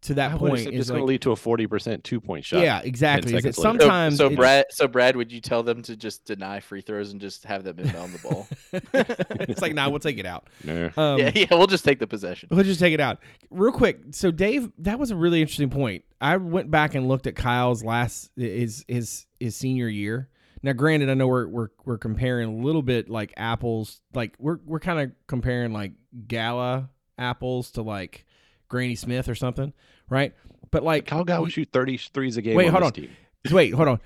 to that I point accept is it's going to lead to a 40 percent two point shot. yeah, exactly. Is that seconds later. So- sometimes so, Brad, so Brad, would you tell them to just deny free throws and just have them inbound the ball? it's like, nah, we'll take it out. Nah. Um, yeah, yeah, we'll just take the possession. Let's just take it out real quick. So, Dave, that was a really interesting point. I went back and looked at Kyle's last his his his senior year. Now, granted, I know we're we're we're comparing a little bit like apples, like we're we're kind of comparing like Gala apples to like Granny Smith or something, right? But like, Kyle Guy would shoot 33s a game. Wait, on hold this on. Team. wait, hold on.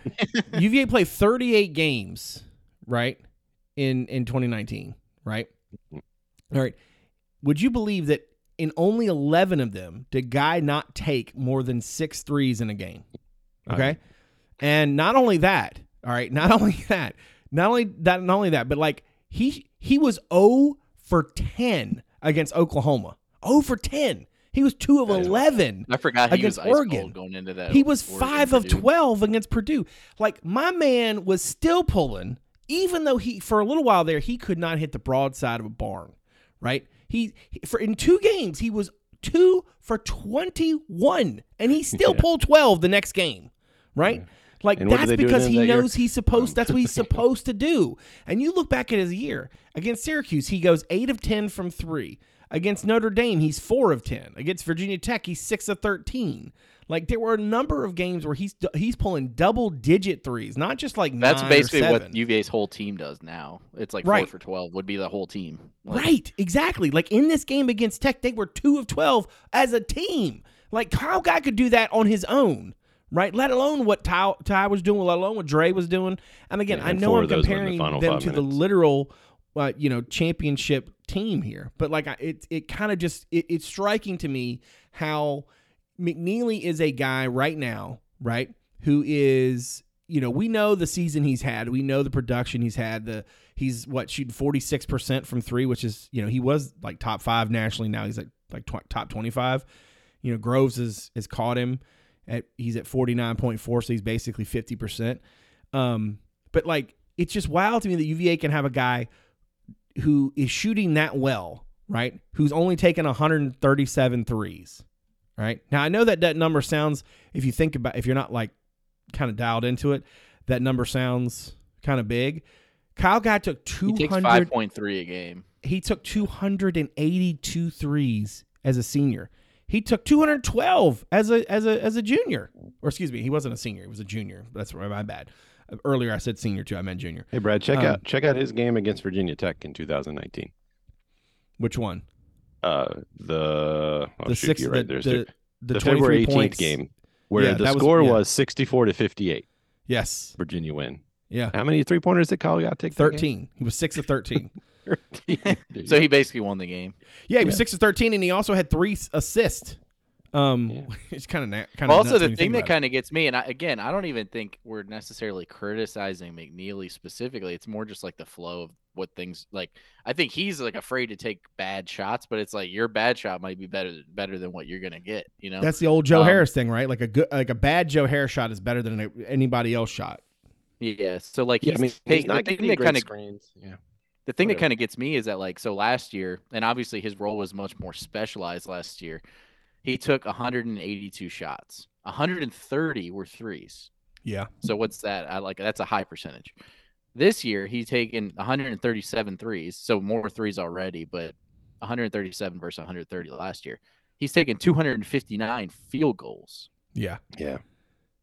UVA played 38 games, right? In in 2019, right? All right. Would you believe that in only 11 of them did Guy not take more than six threes in a game? Okay. And not only that, all right, not only that, not only that, not only that, but like he he was 0 for 10 against Oklahoma. 0 for 10. He was two of eleven. I forgot he Against was ice Oregon. going into that. He was Oregon five of Purdue. twelve against Purdue. Like my man was still pulling, even though he for a little while there he could not hit the broadside of a barn. Right? He, for in two games he was two for twenty one, and he still Yeah. pulled twelve the next game. Right? Like And that's because he that year? knows he's supposed. That's what he's supposed to do. And you look back at his year against Syracuse, he goes eight of ten from three. Against Notre Dame, he's four of ten. Against Virginia Tech, he's six of thirteen. Like there were a number of games where he's he's pulling double digit threes, not just like That's basically or what. UVA's whole team does now. It's like Right. four for twelve would be the whole team. Like, Right, exactly. Like in this game against Tech, they were two of twelve as a team. Like Kyle Guy could do that on his own, right? Let alone what Ty, Ty was doing, let alone what Dre was doing. And again, Yeah, I know I'm of those were in the comparing them five to the literal, uh, you know, championship team here, but like it, it kind of just it, it's striking to me how McKneely is a guy right now, right, who is you know we know the season he's had, we know the production he's had. The he's what shooting forty six percent from three, which is you know he was like top five nationally. Now he's like like tw- top twenty five. You know Groves has has caught him at he's at forty nine point four, so he's basically fifty percent. Um, but like it's just wild to me that UVA can have a guy who is shooting that well, right? Who's only taken 137 threes, right? Now I know that that number sounds, if you think about, if you're not like kind of dialed into it, that number sounds kind of big. Kyle Guy took He 200. five point three a game. He took 282 threes as a senior. He took 212 as a as a as a junior. Or excuse me, he wasn't a senior. He was a junior. That's my bad. Earlier I said senior too. I meant junior. Hey Brad, check Um, out check out his game against Virginia Tech in 2019. Which one? Uh, the oh, the shoot, six you're the. There's the, the, the, February 18th points. game where Yeah, the that was- score yeah. was 64 to 58. Yes. Virginia win. Yeah. How many three pointers did Kyle Guy take? that game? 13. He was 6 of 13. 13. So he basically won the game. Yeah, he was 6 of 13 and he also had three assists. Um Yeah. it's kind of na- kind of also, the thing that kind of gets me, and I, again, I don't even think we're necessarily criticizing McKneely specifically. It's more just like the flow of what things like. I think he's like afraid to take bad shots, but it's like your bad shot might be better better than what you're gonna get. You know, That's the old Joe Um, Harris thing, right? Like a good like a bad Joe Harris shot is better than a, anybody else shot. yeah. So like, Yeah, he's I mean, take- he's the thing that kind of screens. Yeah. the thing that kind of gets me is that like so last year, and obviously his role was much more specialized last year. He took 182 shots. 130 were threes. Yeah. So what's that? I like that's a high percentage. This year he's taken 137 threes, so more threes already, but 137 versus 130 last year. He's taken 259 field goals, Yeah. Yeah.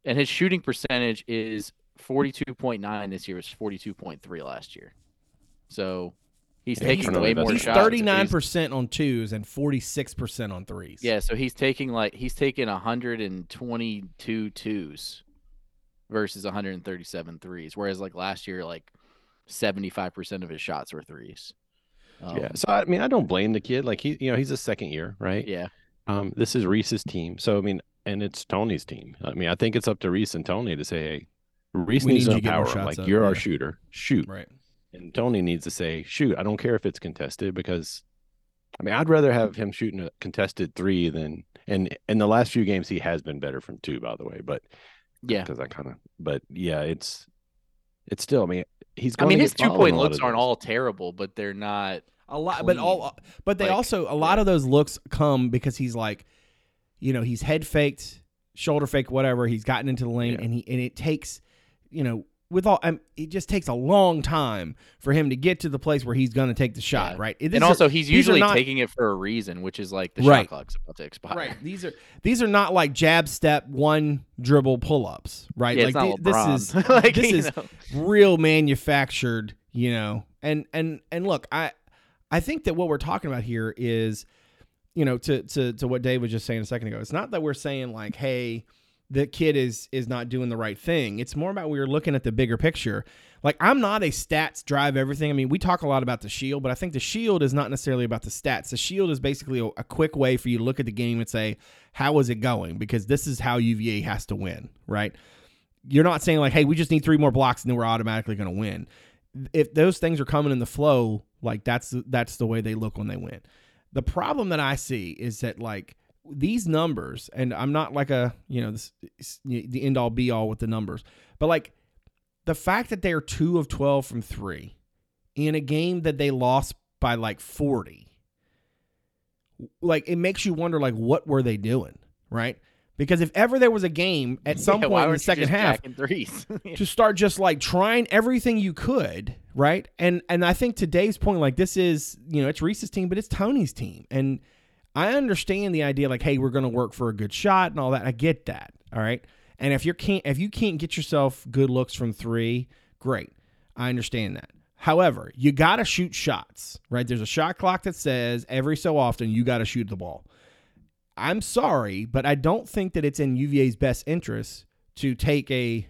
and his shooting percentage is 42.9 this year. Was 42.3 last year. So he's Yeah, taking turnover way doesn't more He's shot. shots. thirty nine but he's- percent on twos and forty six percent on threes. Yeah, so he's taking like he's taking 122 twos versus 137 threes, whereas like last year, like 75% of his shots were threes. Um, yeah. So I mean, I don't blame the kid. Like he, you know, he's a second year, right? yeah, Um, this is Reece's team. So I mean, and it's Tony's team. I mean, I think it's up to Reece and Tony to say, hey, Reece We needs need to you to empower him. Like up, you're our yeah. shooter. Shoot. Right. And Tony needs to say, shoot, I don't care if it's contested because I mean, I'd rather have him shooting a contested three than and in the last few games he has been better from two, by the way. But yeah. because I kind of but yeah, it's it's still I mean he's I mean, his two fouled point in a lot looks aren't all terrible, but they're not. A lot, but all, clean. but they Like, also a lot of those looks come because he's like, you know, he's head faked, shoulder fake, whatever. He's gotten into the lane, Yeah. and he and it takes, you know, with all, um, it just takes a long time for him to get to the place where he's going to take the shot, Yeah. right? These And are- also, he's usually not- taking it for a reason, which is like the Right. shot clock's about to expire. right. These are these are not like jab step one dribble pull ups, right? Yeah, like it's not thi- this is like, this is know. real manufactured, you know. And and and look, I I think that what we're talking about here is, you know, to to to what Dave was just saying a second ago. It's not that we're saying like, hey, the kid is is not doing the right thing. It's more about we are looking at the bigger picture. Like I'm not a stats drive everything. I mean, we talk a lot about the shield, but I think the shield is not necessarily about the stats. The shield is basically a, a quick way for you to look at the game and say, how is it going? Because this is how UVA has to win, right? You're not saying like, hey, we just need three more blocks and then we're automatically going to win. If those things are coming in the flow, like that's that's the way they look when they win. The problem that I see is that like these numbers, and I'm not like a you know this, the end all be all with the numbers, but like the fact that they're two of twelve from three in a game that they lost by like forty, like it makes you wonder like what were they doing, right? Because if ever there was a game at some Yeah, point in the second half to start just like trying everything you could, right? And and I think to Dave's point, like this is you know it's Reece's team, but it's Tony's team, and I understand the idea like, hey, we're going to work for a good shot and all that. I get that, all right. And if you can't if you can't get yourself good looks from three, great, I understand that. However, you got to shoot shots, right? There's a shot clock that says every so often you got to shoot the ball. I'm sorry, but I don't think that it's in UVA's best interest to take a,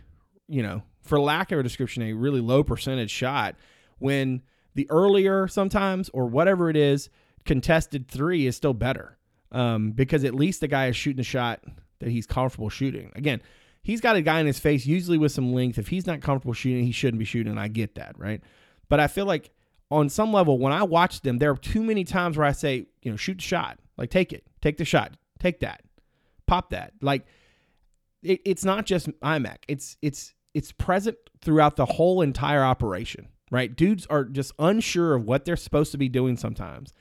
you know, for lack of a description, a really low percentage shot when the earlier sometimes or whatever it is, contested three is still better. Um, because at least the guy is shooting a shot that he's comfortable shooting. Again, he's got a guy in his face, usually with some length. If he's not comfortable shooting, he shouldn't be shooting. I get that, right? But I feel like on some level, when I watch them, there are too many times where I say, you know, shoot the shot, like take it, take the shot, take that, pop that. Like it, it's not just IMAC. It's it's it's present throughout the whole entire operation, right? Dudes are just unsure of what they're supposed to be doing sometimes.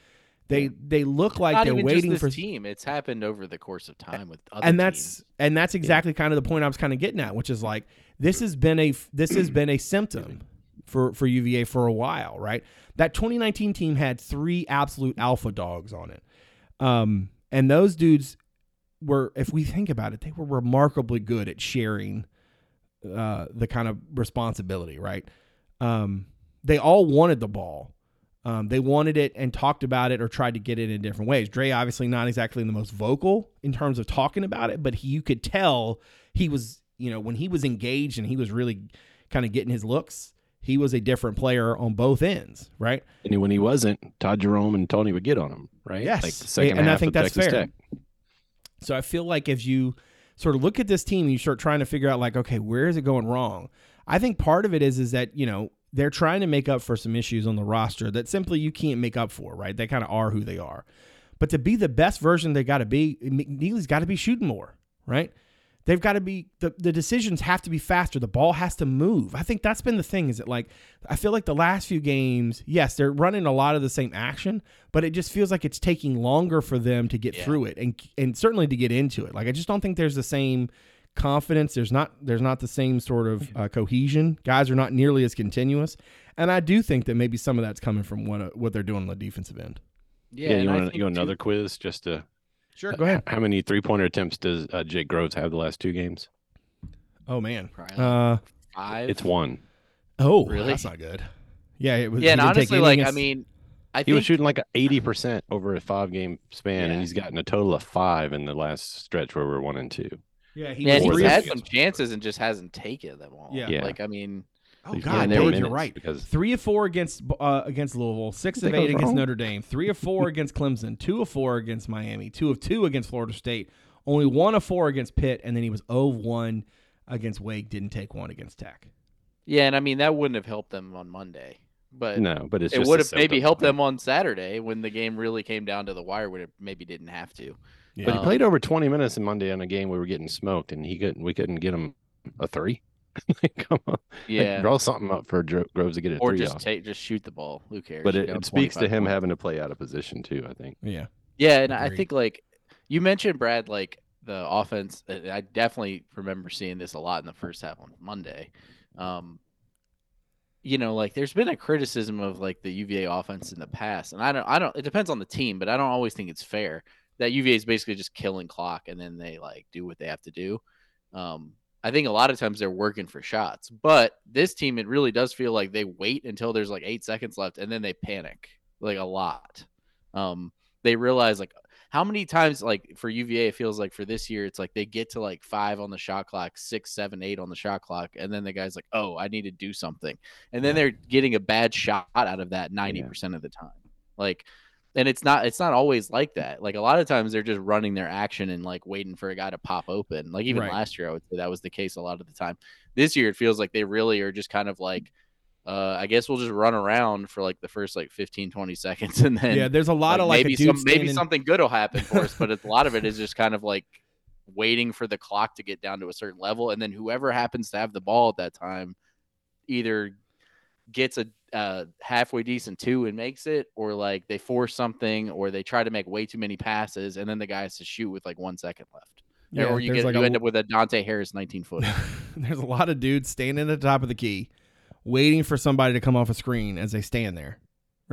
They they look like they're waiting just for team. It's happened over the course of time with other and that's teams. and that's exactly kind of the point I was kind of getting at, which is like this has been a this has been a symptom for for UVA for a while, right? That 2019 team had three absolute alpha dogs on it, um, and those dudes were, if we think about it, they were remarkably good at sharing uh, the kind of responsibility, right? Um, they all wanted the ball. Um, they wanted it and talked about it or tried to get it in different ways. Dre obviously not exactly the most vocal in terms of talking about it, but he, you could tell he was, you know, when he was engaged and he was really kind of getting his looks, he was a different player on both ends, right? And when he wasn't, Ty Jerome and Tony would get on him, right? Yes. Like the second And I think of that's Texas fair. Tech. So I feel like if you sort of look at this team and you start trying to figure out like, okay, where is it going wrong? I think part of it is is that, you know, they're trying to make up for some issues on the roster that simply you can't make up for, right? They kind of are who they are. But to be the best version they got to be, McKneely's got to be shooting more, right? They've got to be the, the decisions have to be faster. The ball has to move. I think that's been the thing. Is it like I feel like the last few games, yes, they're running a lot of the same action, but it just feels like it's taking longer for them to get Yeah. through it and and certainly to get into it. Like I just don't think there's the same confidence. There's not there's not the same sort of uh, cohesion. Guys are not nearly as continuous, and I do think that maybe some of that's coming from what what they're doing on the defensive end. Yeah, Yeah, you want you want too- another quiz just to Sure, go ahead. How many three pointer attempts does uh, Jake Groves have the last two games? Oh man, uh, five. It's one. oh Really? that's not good. Yeah, it was. yeah, and honestly, any like I mean, I He think was shooting like eighty percent over a five game span, Yeah. and he's gotten a total of five in the last stretch where we're one and two. Yeah, he yeah, was and Or he's had some chances and just hasn't taken them all. Yeah. Yeah. like I mean, Oh God, there Dave, you're right. because Three of four against uh, against Louisville, six of eight against wrong? Notre Dame, three of four against Clemson, two of four against Miami, two of two against Florida State, only one of four against Pitt, and then he was 0 of one against Wake. Didn't take one against Tech. yeah, and I mean that wouldn't have helped them on Monday, but no, but it's it would have maybe helped them on Saturday when the game really came down to the wire when it maybe didn't have to. Yeah. But he played over twenty minutes in Monday on a game we were getting smoked, and he couldn't. We couldn't get him a three. Come on, Like, Yeah, draw something up for Dro- Groves to get a or three just off. take just shoot the ball. Who cares? but it, it speaks to him points. having to play out of position too. I think. Yeah, Yeah, and I think like you mentioned, Brad, like the offense. uh, I definitely remember seeing this a lot in the first half on Monday. Um, you know, like there's been a criticism of like the UVA offense in the past, and I don't, I don't. It depends on the team, but I don't always think it's fair that UVA is basically just killing clock and then they like do what they have to do. Um, I think a lot of times they're working for shots, but this team, it really does feel like they wait until there's like eight seconds left and then they panic like a lot. Um, they realize like how many times like for UVA it feels like for this year it's like they get to like five on the shot clock, six, seven, eight on the shot clock, and then the guy's like, oh, I need to do something, and then Yeah. they're getting a bad shot out of that ninety percent of the time, like. And it's not it's not always like that. Like a lot of times they're just running their action and like waiting for a guy to pop open. Like even Right. last year I would say that was the case a lot of the time. This year it feels like they really are just kind of like uh, I guess we'll just run around for like the first like 15, 20 seconds, and then yeah, there's a lot of like maybe some, maybe something good will happen for us, but a lot of it is just kind of like waiting for the clock to get down to a certain level, and then whoever happens to have the ball at that time either gets a uh, halfway decent two and makes it, or like they force something, or they try to make way too many passes, and then the guy has to shoot with like one second left. Yeah, or you get like you a- end up with a Dante Harris 19 foot. there's a lot of dudes standing at the top of the key, waiting for somebody to come off a screen as they stand there,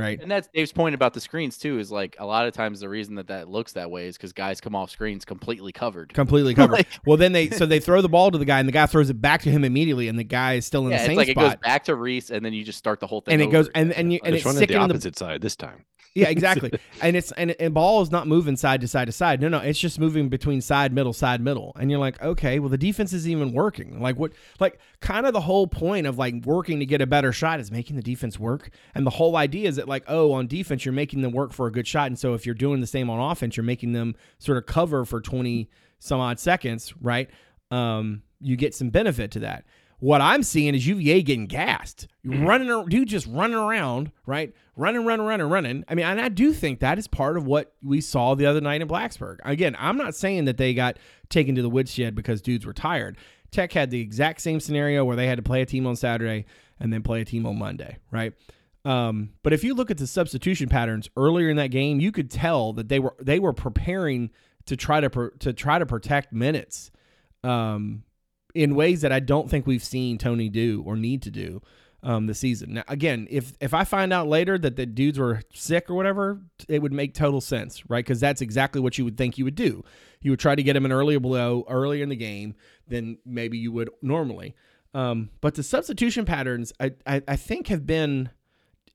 right? And that's Dave's point about the screens too. Is like a lot of times the reason that that looks that way is because guys come off screens completely covered. Completely covered. Like- well, then they so they throw the ball to the guy, and the guy throws it back to him immediately, and the guy is still in yeah, the it's same like it goes spot, back to Reece, and then you just start the whole thing. and it goes and again. and you and Just it's run the sticking in the opposite side this time. Yeah, exactly. and it's and and ball is not moving side to side to side. No, no, it's just moving between side, middle, side, middle. And you're like, okay, well the defense isn't even working. Like what like kind of the whole point of like working to get a better shot is making the defense work. And the whole idea is that like, oh, on defense you're making them work for a good shot. And so if you're doing the same on offense, you're making them sort of cover for 20 some odd seconds, right? Um, you get some benefit to that. What I'm seeing is UVA getting gassed, running, ar- dude, just running around, right? Running, running, running, running. I mean, and I do think that is part of what we saw the other night in Blacksburg. Again, I'm not saying that they got taken to the woodshed because dudes were tired. Tech had the exact same scenario where they had to play a team on Saturday and then play a team on Monday, right? Um, but if you look at the substitution patterns earlier in that game, you could tell that they were they were preparing to try to pr- to try to protect minutes um, in ways that I don't think we've seen Tony do or need to do um, this season. Now, again, if if I find out later that the dudes were sick or whatever, it would make total sense, right? Because that's exactly what you would think you would do. You would try to get them an earlier blow earlier in the game than maybe you would normally. Um, but the substitution patterns, I, I, I think, have been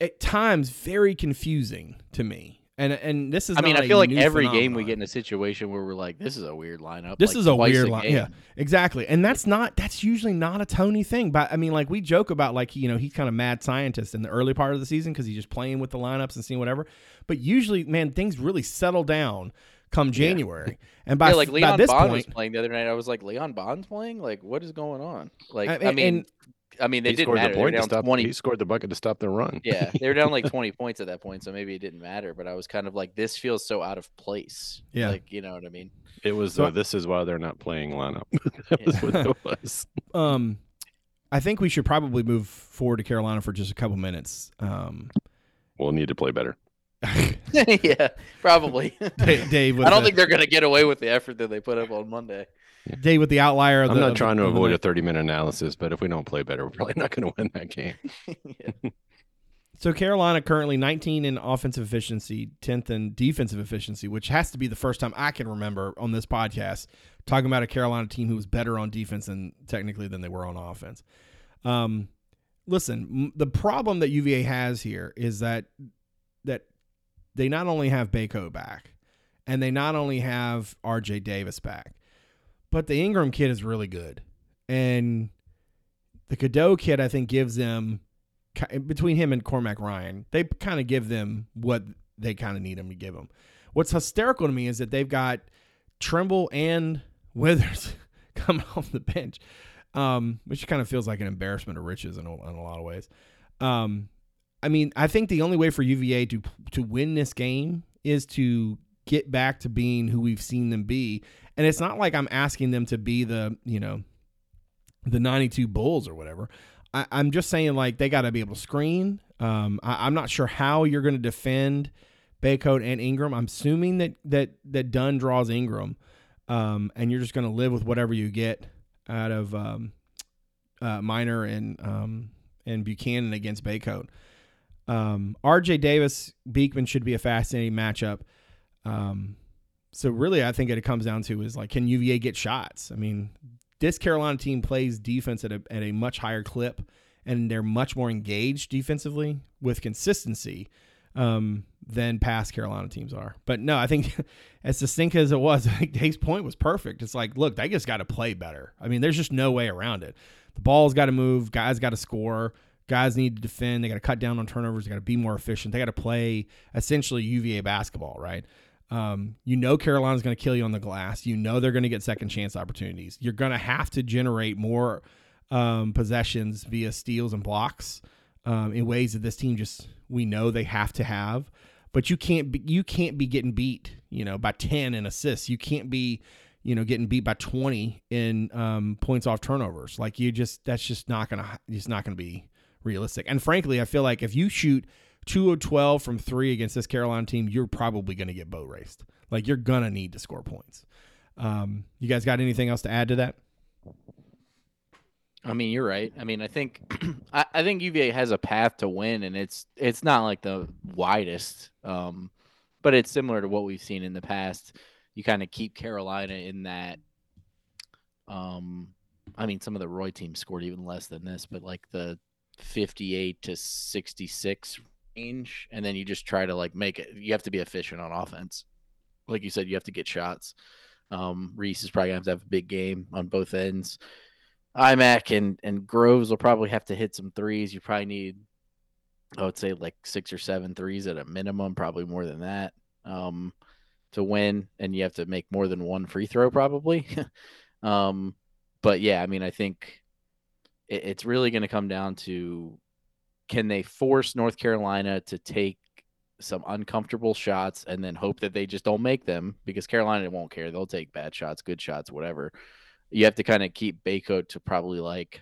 at times very confusing to me. And and this is I mean, I feel like every game we get in a situation where we're like, this is a weird lineup. This like, is a weird line. game. Yeah, exactly. And that's not that's usually not a Tony thing. But I mean, like we joke about like you know he's kind of mad scientist in the early part of the season because he's just playing with the lineups and seeing whatever. But usually, man, things really settle down come January. And by yeah, like by Leon this Bond point, was playing the other night. I was like, Leon Bond's playing? Like, what is going on? Like, I- I, mean, I mean, they he didn't scored matter. the They point to stop. twenty. He scored the bucket to stop the run. yeah, they were down like twenty points at that point, so maybe it didn't matter. But I was kind of like, this feels so out of place. Yeah. like you know what I mean. It was. So- uh, this is why they're not playing lineup. that was what it was. um, I think we should probably move forward to Carolina for just a couple minutes. Um, We'll need to play better. yeah, probably. Dave, Dave I don't the, think they're gonna get away with the effort that they put up on Monday. Dave with the outlier. Of I'm the, not of trying the, to avoid a 30 minute analysis, but if we don't play better, we're probably not going to win that game. So Carolina currently 19 in offensive efficiency, 10th in defensive efficiency, which has to be the first time I can remember on this podcast talking about a Carolina team who was better on defense and technically than they were on offense. Um, listen, m- the problem that UVA has here is that that they not only have Bacot back and they not only have RJ Davis back, but the Ingram kid is really good. And the Cadeau kid, I think, gives them between him and Cormac Ryan, they kind of give them what they kind of need them to give them. What's hysterical to me is that they've got Trimble and Withers coming off the bench, um, which kind of feels like an embarrassment of riches in a, in a lot of ways. Um, I mean, I think the only way for UVA to to win this game is to get back to being who we've seen them be, and it's not like I'm asking them to be the you know the 92 Bulls or whatever. I, I'm just saying like they got to be able to screen. Um, I, I'm not sure how you're going to defend Bacot and Ingram. I'm assuming that that that Dunn draws Ingram, um, and you're just going to live with whatever you get out of um, uh, Minor and um, and Buchanan against Bacot. Um, R.J. Davis Beekman should be a fascinating matchup. Um, so really, I think it comes down to is like, can UVA get shots? I mean, this Carolina team plays defense at a, at a much higher clip, and they're much more engaged defensively with consistency um, than past Carolina teams are. But no, I think as succinct as it was, I think Dave's point was perfect. It's like, look, they just got to play better. I mean, there's just no way around it. The ball's got to move. Guys got to score. Guys need to defend. They got to cut down on turnovers. They got to be more efficient. They got to play essentially UVA basketball, right? Um, you know Carolina's going to kill you on the glass. You know they're going to get second chance opportunities. You're going to have to generate more um, possessions via steals and blocks um, in ways that this team just we know they have to have. But you can't be you can't be getting beat, you know, by ten in assists. You can't be, you know, getting beat by twenty in um, points off turnovers. Like you just that's just not gonna it's not gonna be realistic. And frankly, I feel like if you shoot two of twelve from three against this Carolina team, you're probably gonna get boat raced. Like you're gonna need to score points. Um, you guys got anything else to add to that? I mean, you're right. I mean, I think I, I think UVA has a path to win, and it's it's not like the widest, um, but it's similar to what we've seen in the past. You kind of keep Carolina in that. Um, I mean, some of the Roy teams scored even less than this, but like the 58 to 66 range, and then you just try to like make it. You have to be efficient on offense, like you said. You have to get shots. Um, Reece is probably gonna have to have a big game on both ends. IMAC and and Groves will probably have to hit some threes. You probably need, I would say, like six or seven threes at a minimum, probably more than that, um, to win. And you have to make more than one free throw, probably. um, but yeah, I mean, I think it, it's really going to come down to can they force North Carolina to take some uncomfortable shots and then hope that they just don't make them because Carolina won't care. They'll take bad shots, good shots, whatever you have to kind of keep Bacot to probably like,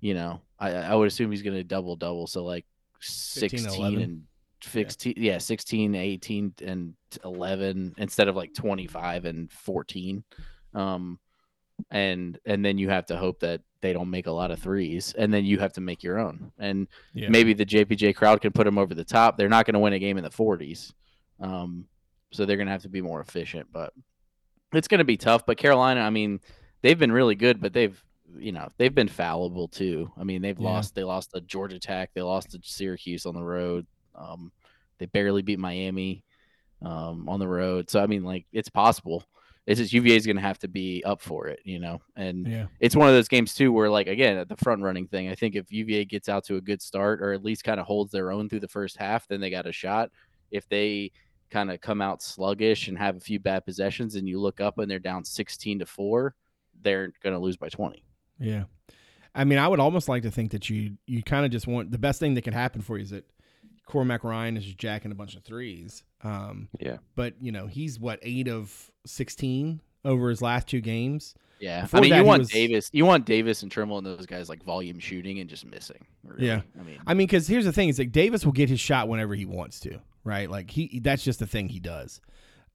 you know, I, I would assume he's going to double double. So like 16 11. and 16, yeah. 16, 18 and 11 instead of like 25 and 14. Um, and, and then you have to hope that they don't make a lot of threes and then you have to make your own. And Yeah. maybe the JPJ crowd can put them over the top. They're not going to win a game in the 40s. Um, so they're going to have to be more efficient, but it's going to be tough. But Carolina, I mean, they've been really good, but they've, you know, they've been fallible too. I mean, they've Yeah. lost, they lost to Georgia Tech, they lost to Syracuse on the road. Um, they barely beat Miami um, on the road. So, I mean, like, it's possible. It's just UVA is going to have to be up for it, you know, and yeah. it's one of those games too where like again at the front running thing i think if uva gets out to a good start or at least kind of holds their own through the first half then they got a shot if they kind of come out sluggish and have a few bad possessions and you look up and they're down 16 to 4 they're going to lose by 20 Yeah. I mean, I would almost like to think that you you kind of just want the best thing that could happen for you is that Cormac Ryan is just jacking a bunch of threes. Um, Yeah. but you know he's what eight of sixteen over his last two games. yeah Before i mean that, you want was- davis you want davis and trimble and those guys like volume shooting and just missing really. Yeah. i mean I mean, because here's the thing: is like Davis will get his shot whenever he wants to, right? Like he that's just the thing he does.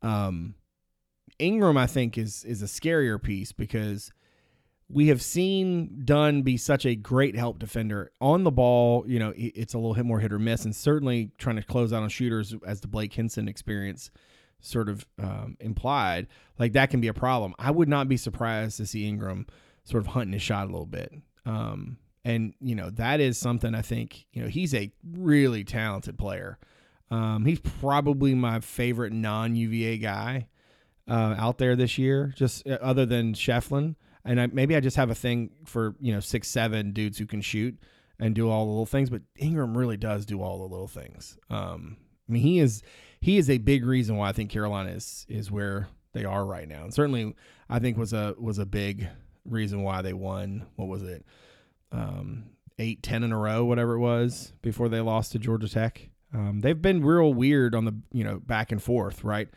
Um, Ingram, I think, is is a scarier piece because we have seen Dunn be such a great help defender on the ball. You know, it's a little hit more hit or miss, and certainly trying to close out on shooters as the Blake Hinson experience sort of um, implied. Like that can be a problem. I would not be surprised to see Ingram sort of hunting his shot a little bit. Um, and you know that is something I think you know he's a really talented player. Um, he's probably my favorite non UVA guy uh, out there this year, just uh, other than Shefflin. And I, maybe I just have a thing for you know six seven dudes who can shoot and do all the little things. But Ingram really does do all the little things. Um, I mean, he is he is a big reason why I think Carolina is is where they are right now, and certainly I think was a was a big reason why they won. What was it? Um, eight, ten in a row, whatever it was, before they lost to Georgia Tech. Um, they've been real weird on the you know back and forth, right?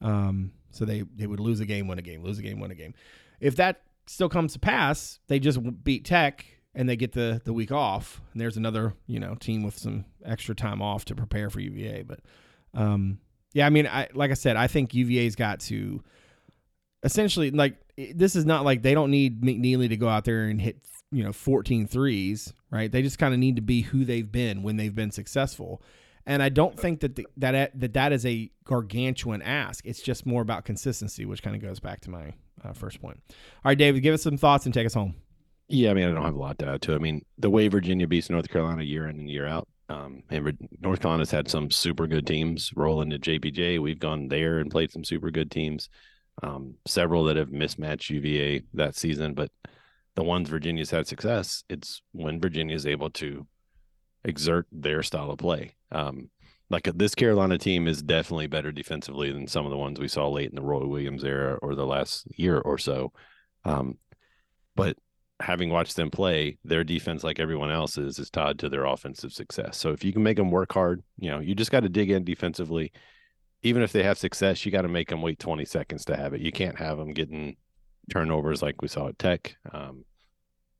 Um, so they they would lose a game, win a game, lose a game, win a game. If that still comes to pass, they just beat Tech and they get the the week off. And there's another you know team with some extra time off to prepare for UVA. But um, yeah, I mean, I like I said, I think UVA's got to essentially like this is not like they don't need McKneely to go out there and hit you know 14 threes, right? They just kind of need to be who they've been when they've been successful. And I don't think that the, that that that is a gargantuan ask. It's just more about consistency, which kind of goes back to my uh, first point. All right, David, give us some thoughts and take us home. Yeah, I mean, I don't have a lot to add to it. I mean, the way Virginia beats North Carolina year in and year out, um, and North Carolina's had some super good teams roll into JPJ. We've gone there and played some super good teams, um, several that have mismatched UVA that season. But the ones Virginia's had success, it's when Virginia is able to exert their style of play. Um, like uh, this Carolina team is definitely better defensively than some of the ones we saw late in the Roy Williams era or the last year or so. Um, but having watched them play, their defense, like everyone else's, is tied to their offensive success. So if you can make them work hard, you know, you just got to dig in defensively. Even if they have success, you got to make them wait 20 seconds to have it. You can't have them getting turnovers like we saw at Tech, um,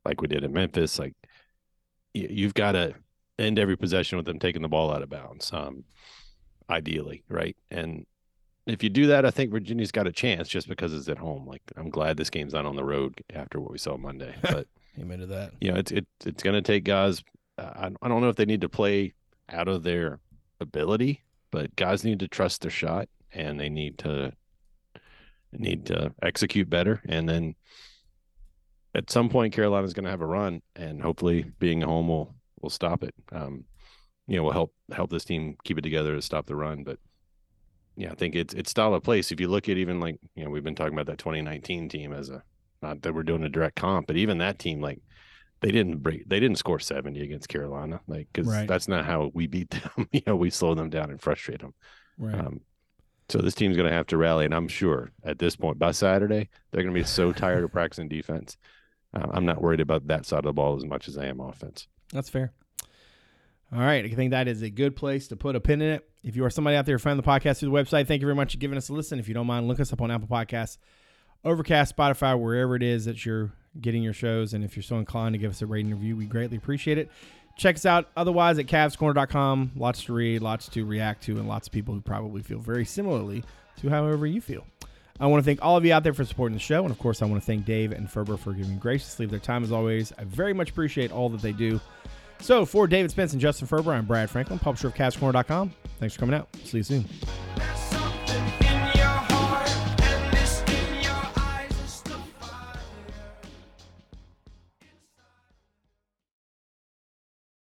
like we did at Memphis. Like you've got to end every possession with them taking the ball out of bounds, um, ideally, right? And if you do that, I think Virginia's got a chance just because it's at home. Like I'm glad this game's not on the road after what we saw Monday, but Amen to that. you know, it's it, it's going to take guys. Uh, I I don't know if they need to play out of their ability, but guys need to trust their shot and they need to need to execute better. And then at some point, Carolina's going to have a run, and hopefully, being home will will stop it. Um, you know, we'll help help this team keep it together to stop the run. But yeah, I think it's it's style of place. If you look at even like you know, we've been talking about that 2019 team as a not that we're doing a direct comp, but even that team, like they didn't break, they didn't score 70 against Carolina, like because Right. that's not how we beat them. you know, we slow them down and frustrate them. Right. Um, so this team's going to have to rally, and I'm sure at this point by Saturday they're going to be so tired of practicing defense. Uh, I'm not worried about that side of the ball as much as I am offense. That's fair. All right. I think that is a good place to put a pin in it. If you are somebody out there who found the podcast through the website, thank you very much for giving us a listen. If you don't mind, look us up on Apple Podcasts, Overcast, Spotify, wherever it is that you're getting your shows. And if you're so inclined to give us a rating review, we greatly appreciate it. Check us out otherwise at cavscorner.com. Lots to read, lots to react to, and lots of people who probably feel very similarly to however you feel. I want to thank all of you out there for supporting the show. And of course, I want to thank Dave and Ferber for giving graciously of their time as always. I very much appreciate all that they do. So, for David Spence and Justin Ferber, I'm Brad Franklin, publisher of CavsCorner.com. Thanks for coming out. See you soon.